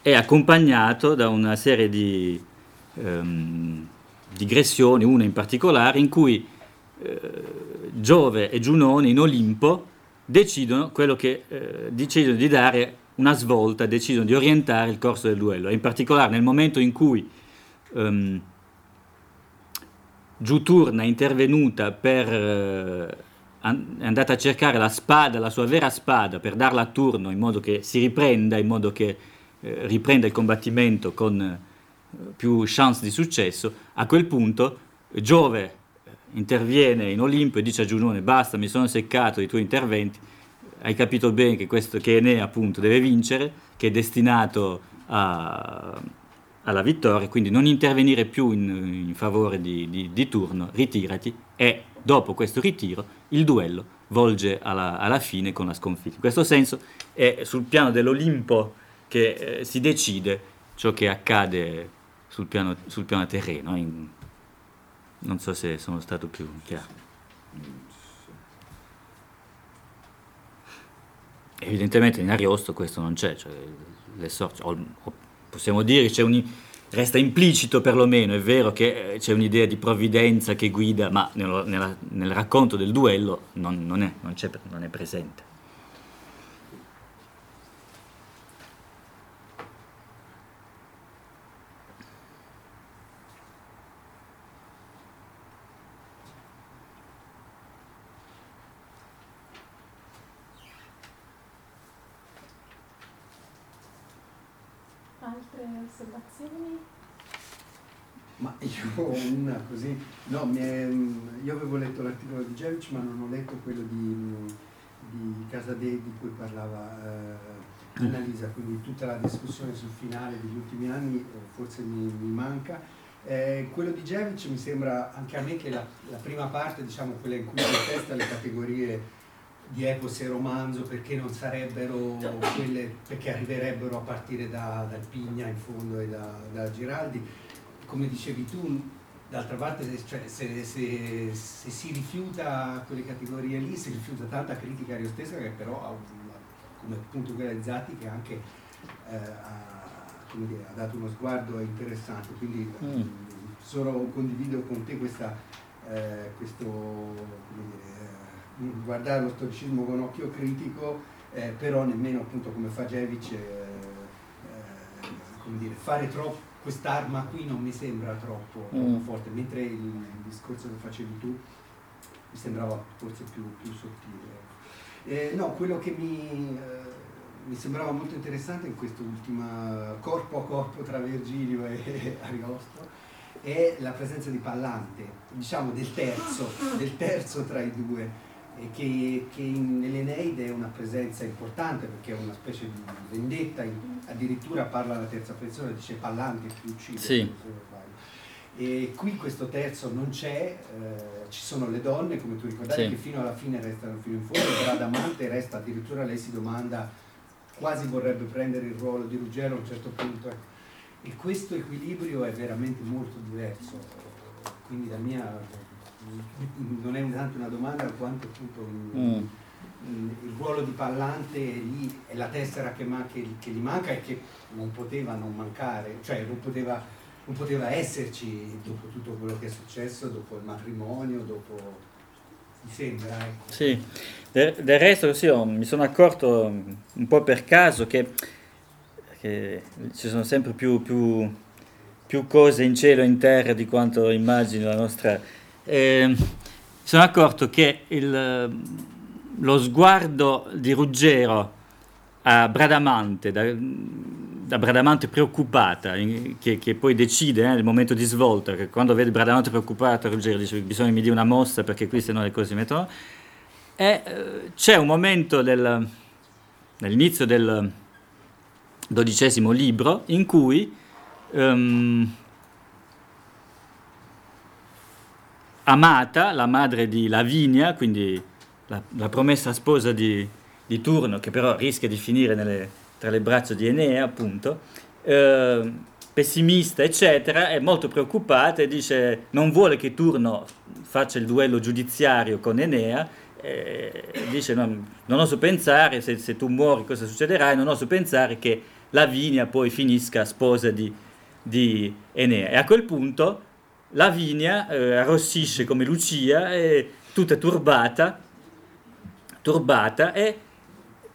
Speaker 2: è accompagnato da una serie di um, digressioni, una in particolare, in cui eh, Giove e Giunone in Olimpo decidono quello che eh, decidono di dare una svolta, decidono di orientare il corso del duello. E in particolare nel momento in cui um, Giuturna è intervenuta per... Uh, è andata a cercare la spada, la sua vera spada, per darla a turno in modo che si riprenda, in modo che eh, riprenda il combattimento con eh, più chance di successo, a quel punto Giove interviene in Olimpo e dice a Giunone basta, mi sono seccato i tuoi interventi, hai capito bene che, questo, che Enea appunto deve vincere, che è destinato a, alla vittoria, quindi non intervenire più in, in favore di, di, di, turno, ritirati e dopo questo ritiro il duello volge alla, alla, fine con la sconfitta. In questo senso è sul piano dell'Olimpo che eh, si decide ciò che accade sul piano, sul piano terreno. In, non so se sono stato più chiaro. Evidentemente in Ariosto questo non c'è, cioè sorti, o, o possiamo dire che resta implicito perlomeno, è vero che eh, c'è un'idea di provvidenza che guida, ma nello, nella, nel racconto del duello non, non, è, non, non è presente.
Speaker 1: Altre osservazioni?
Speaker 4: Ho una così, no, è, io avevo letto l'articolo di Jevic ma non ho letto quello di, di Casadei di cui parlava eh, Annalisa, quindi tutta la discussione sul finale degli ultimi anni eh, forse mi, mi manca. Eh, quello di Jevic mi sembra anche a me che la, la prima parte, diciamo quella in cui si testa le categorie di epos e romanzo perché non sarebbero quelle, perché arriverebbero a partire da, dal Pigna in fondo e da, da Giraldi come dicevi tu, d'altra parte cioè, se, se, se, si rifiuta quelle categorie lì, si rifiuta tanta critica ariostesca che però ha, come appunto quella di Zatti che anche eh, ha, dire, ha, dato uno sguardo interessante, quindi mm. solo condivido con te questa, eh, questo dire, eh, guardare lo storicismo con occhio critico, eh, però nemmeno appunto come fa Jevic, eh, eh, come dire, fare troppo quest'arma qui non mi sembra troppo, mm. forte, mentre il, il, discorso che facevi tu mi sembrava forse più, più sottile. Eh, no, quello che mi, eh, mi, sembrava molto interessante in quest'ultima corpo a corpo tra Virgilio e Ariosto è la presenza di Pallante, diciamo del terzo, del terzo tra i due che, che in, nell'Eneide è una presenza importante perché è una specie di vendetta, addirittura parla la terza persona, dice Pallante che uccide.
Speaker 2: Sì.
Speaker 4: E qui questo terzo non c'è, eh, ci sono le donne, come tu ricordavi, sì. che fino alla fine restano fino in fondo, Bradamante resta, addirittura lei si domanda, quasi vorrebbe prendere il ruolo di Ruggero a un certo punto. E questo equilibrio è veramente molto diverso, quindi la mia non è tanto una domanda quanto appunto un, mm. il ruolo di Pallante lì è la tessera che, man- che, che, gli manca e che non poteva non mancare, cioè non poteva, non poteva esserci dopo tutto quello che è successo, dopo il matrimonio, dopo... Mi sembra, ecco.
Speaker 2: Sì, del, del resto sì, mi sono accorto un po' per caso che, che ci sono sempre più, più, più cose in cielo e in terra di quanto immagini la nostra eh, sono accorto che il, lo sguardo di Ruggero a Bradamante, da, da Bradamante preoccupata, che, che, poi decide eh, nel momento di svolta, che quando vede Bradamante preoccupata, Ruggero dice bisogna mi dia una mossa perché qui se no le cose si mettono, e eh, c'è un momento del, nell'inizio del dodicesimo libro in cui um, Amata, la madre di Lavinia, quindi la, la promessa sposa di, di, Turno, che però rischia di finire nelle, tra le braccia di Enea, appunto, eh, pessimista, eccetera, è molto preoccupata e dice non vuole che Turno faccia il duello giudiziario con Enea, eh, dice non, non oso pensare, se, se, tu muori cosa succederà, e non oso pensare che Lavinia poi finisca sposa di, di Enea. E a quel punto Lavinia eh, arrossisce come Lucia, è tutta turbata, turbata e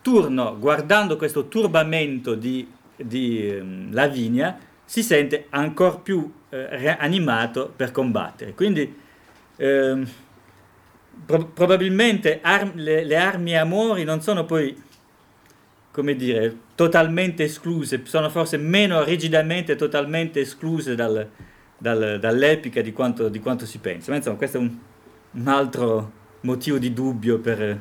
Speaker 2: Turno, guardando questo turbamento di, di eh, Lavinia, si sente ancora più eh, animato per combattere. Quindi ehm, pro- probabilmente ar- le, le armi amori non sono poi, come dire, totalmente escluse, sono forse meno rigidamente totalmente escluse dal, dal, dall'epica di quanto, di quanto, si pensa. Ma insomma, questo è un, un altro motivo di dubbio per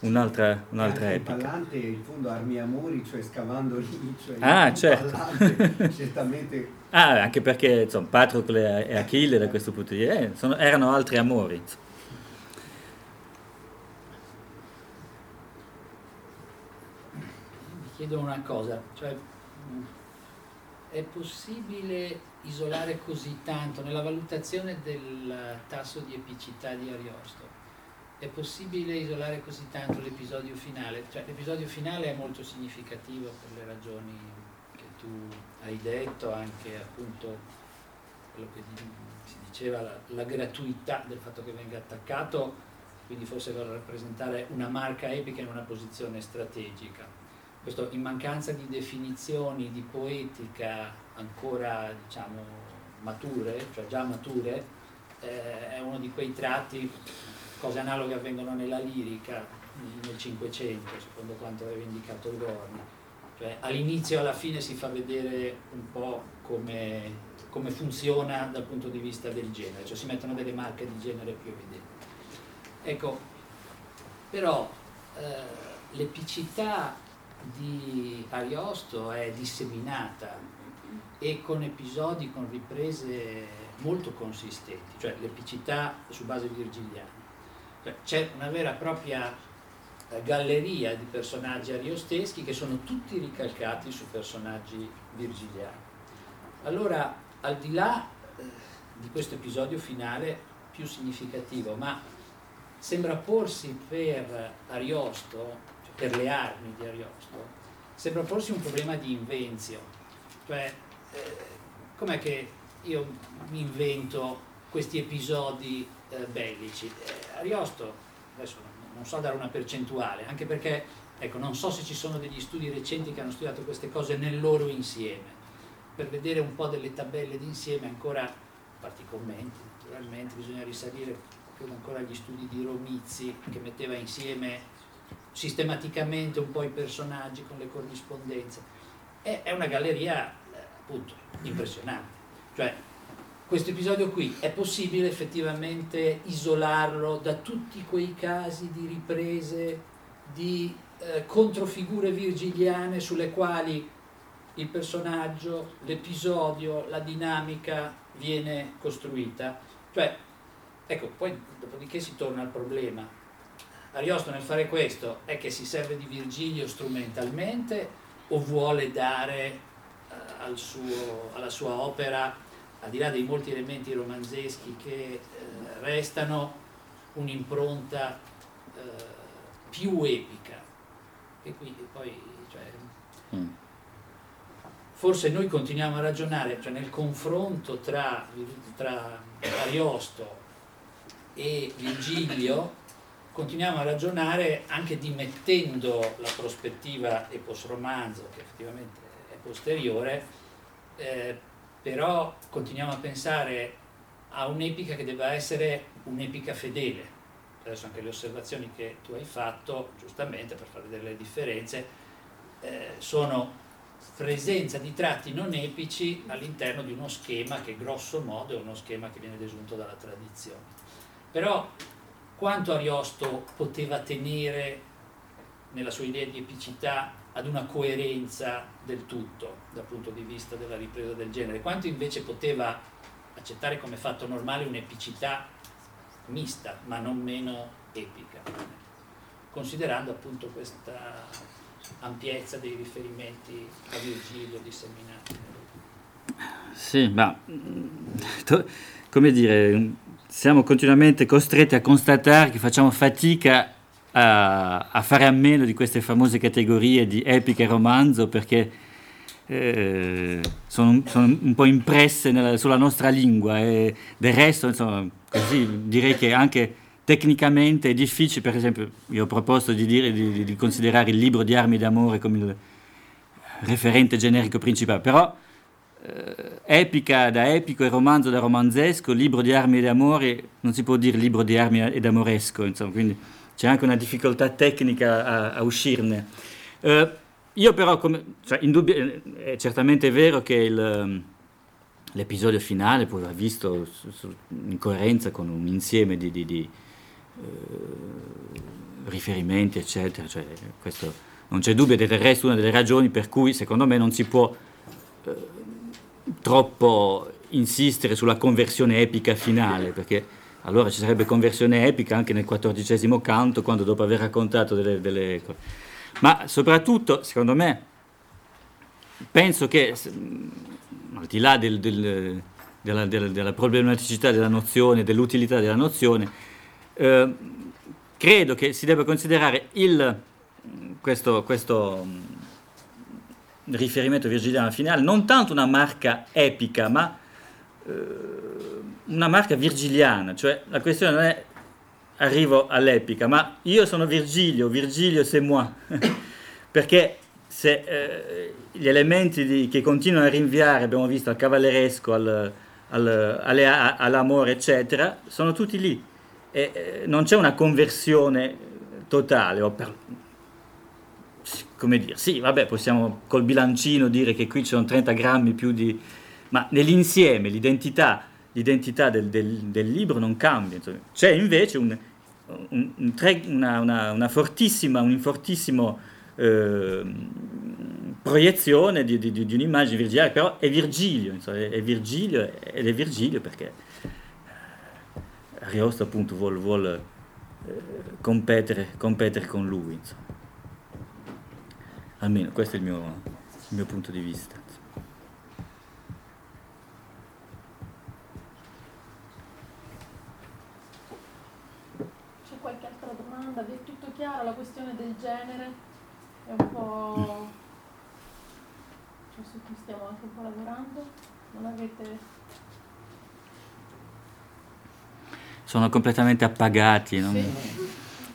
Speaker 2: un'altra, un'altra
Speaker 4: anche
Speaker 2: epica.
Speaker 4: Il Pallante, in fondo, armi e amori, cioè scavando lì, cioè
Speaker 2: ah, certo.
Speaker 4: Pallante, certamente...
Speaker 2: Ah, anche perché, insomma, Patrocle e Achille da questo punto di vista eh, sono, erano altri amori.
Speaker 5: Chiedo una cosa, cioè è possibile isolare così tanto nella valutazione del tasso di epicità di Ariosto? È possibile isolare così tanto l'episodio finale? Cioè, l'episodio finale è molto significativo per le ragioni che tu hai detto, anche appunto quello che si diceva, la, la gratuità del fatto che venga attaccato, quindi forse per rappresentare una marca epica in una posizione strategica questo in mancanza di definizioni di poetica ancora diciamo mature, cioè già mature, eh, è uno di quei tratti, cose analoghe avvengono nella lirica nel Cinquecento, secondo quanto aveva indicato Gorni, Cioè, all'inizio e alla fine si fa vedere un po' come, come, funziona dal punto di vista del genere, cioè si mettono delle marche di genere più evidenti. Ecco, però eh, l'epicità di Ariosto è disseminata e con episodi, con riprese molto consistenti, cioè l'epicità su base virgiliana. Cioè, c'è una vera e propria eh, galleria di personaggi ariosteschi che sono tutti ricalcati su personaggi virgiliani. Allora, al di là eh, di questo episodio finale più significativo, ma sembra porsi per Ariosto, per le armi di Ariosto, sembra porsi un problema di invenzio. Cioè, eh, com'è che io mi invento questi episodi eh, bellici? Eh, Ariosto, adesso non, so dare una percentuale, anche perché ecco, non so se ci sono degli studi recenti che hanno studiato queste cose nel loro insieme. Per vedere un po' delle tabelle d'insieme ancora, farti commenti naturalmente, bisogna risalire credo ancora agli studi di Romizzi che metteva insieme sistematicamente un po' i personaggi con le corrispondenze. È, è una galleria appunto impressionante. Cioè, questo episodio qui è possibile effettivamente isolarlo da tutti quei casi di riprese di eh, controfigure virgiliane sulle quali il personaggio, l'episodio, la dinamica viene costruita. Cioè, ecco, poi dopodiché si torna al problema. Ariosto nel fare questo è che si serve di Virgilio strumentalmente o vuole dare eh, al suo, alla sua opera, al di là dei molti elementi romanzeschi che eh, restano, un'impronta eh, più epica. E qui poi, cioè, mm. forse noi continuiamo a ragionare, cioè nel confronto tra, tra Ariosto e Virgilio, continuiamo a ragionare anche dimettendo la prospettiva epos romanzo, che effettivamente è posteriore, eh, però continuiamo a pensare a un'epica che debba essere un'epica fedele. Adesso anche le osservazioni che tu hai fatto, giustamente per far vedere le differenze, eh, sono presenza di tratti non epici all'interno di uno schema che grosso modo è uno schema che viene desunto dalla tradizione. Però quanto Ariosto poteva tenere nella sua idea di epicità ad una coerenza del tutto dal punto di vista della ripresa del genere, quanto invece poteva accettare come fatto normale un'epicità mista, ma non meno epica, considerando appunto questa ampiezza dei riferimenti a Virgilio disseminati.
Speaker 2: Sì, ma come dire, siamo continuamente costretti a constatare che facciamo fatica a, a, fare a meno di queste famose categorie di epica e romanzo perché eh, sono, sono, un po' impresse nella, sulla nostra lingua e del resto insomma, così, direi che anche tecnicamente è difficile, per esempio io ho proposto di, dire, di, di considerare il libro di armi d'amore come il referente generico principale, però epica da epico e romanzo da romanzesco, libro di armi ed amore, non si può dire libro di armi ed amoresco, insomma, quindi c'è anche una difficoltà tecnica a, a uscirne. Eh, io però, come, cioè, indubbio, eh, è certamente vero che il, l'episodio finale poi va visto su, su, in coerenza con un insieme di, di, di eh, riferimenti, eccetera, cioè, questo non c'è dubbio, ed è del resto una delle ragioni per cui secondo me non si può eh, troppo insistere sulla conversione epica finale, perché allora ci sarebbe conversione epica anche nel quattordicesimo canto, quando dopo aver raccontato delle, delle cose. Ma soprattutto, secondo me, penso che, al di là del, del, della, della, della, problematicità della nozione, dell'utilità della nozione, eh, credo che si debba considerare il, questo, questo riferimento virgiliano finale, non tanto una marca epica, ma eh, una marca virgiliana, cioè la questione non è arrivo all'epica, ma io sono Virgilio, Virgilio c'est moi, perché se eh, gli elementi di, che continuano a rinviare, abbiamo visto, al cavalleresco, al, al, alle, all'amore, eccetera, sono tutti lì. E, eh, non c'è una conversione totale, o per, come dire, sì, vabbè, possiamo col bilancino dire che qui ci sono 30 grammi più di... ma nell'insieme l'identità, l'identità del, del, del, libro non cambia. Insomma. C'è invece un, un, un tre, una, una, una, fortissima, un fortissimo eh, proiezione di, di, di, un'immagine virgiliana, però è Virgilio, insomma, è Virgilio ed è Virgilio perché Ariosto appunto vuole, vuole eh, competere, competere, con lui. Insomma. Almeno questo è il mio, il mio punto di vista.
Speaker 1: C'è qualche altra domanda? Vi è tutto chiaro? La questione del genere è un po' cioè, su cui stiamo anche un po' lavorando? Non avete
Speaker 2: sono completamente appagati, sì.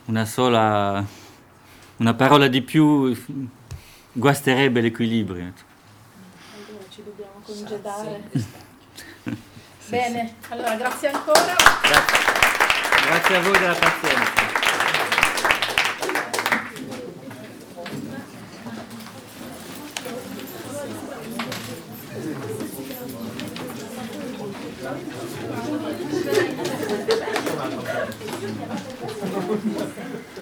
Speaker 2: una sola, una parola di più guasterebbe l'equilibrio.
Speaker 1: Allora ci dobbiamo congedare. Bene, allora grazie ancora.
Speaker 2: Grazie, grazie a voi della pazienza.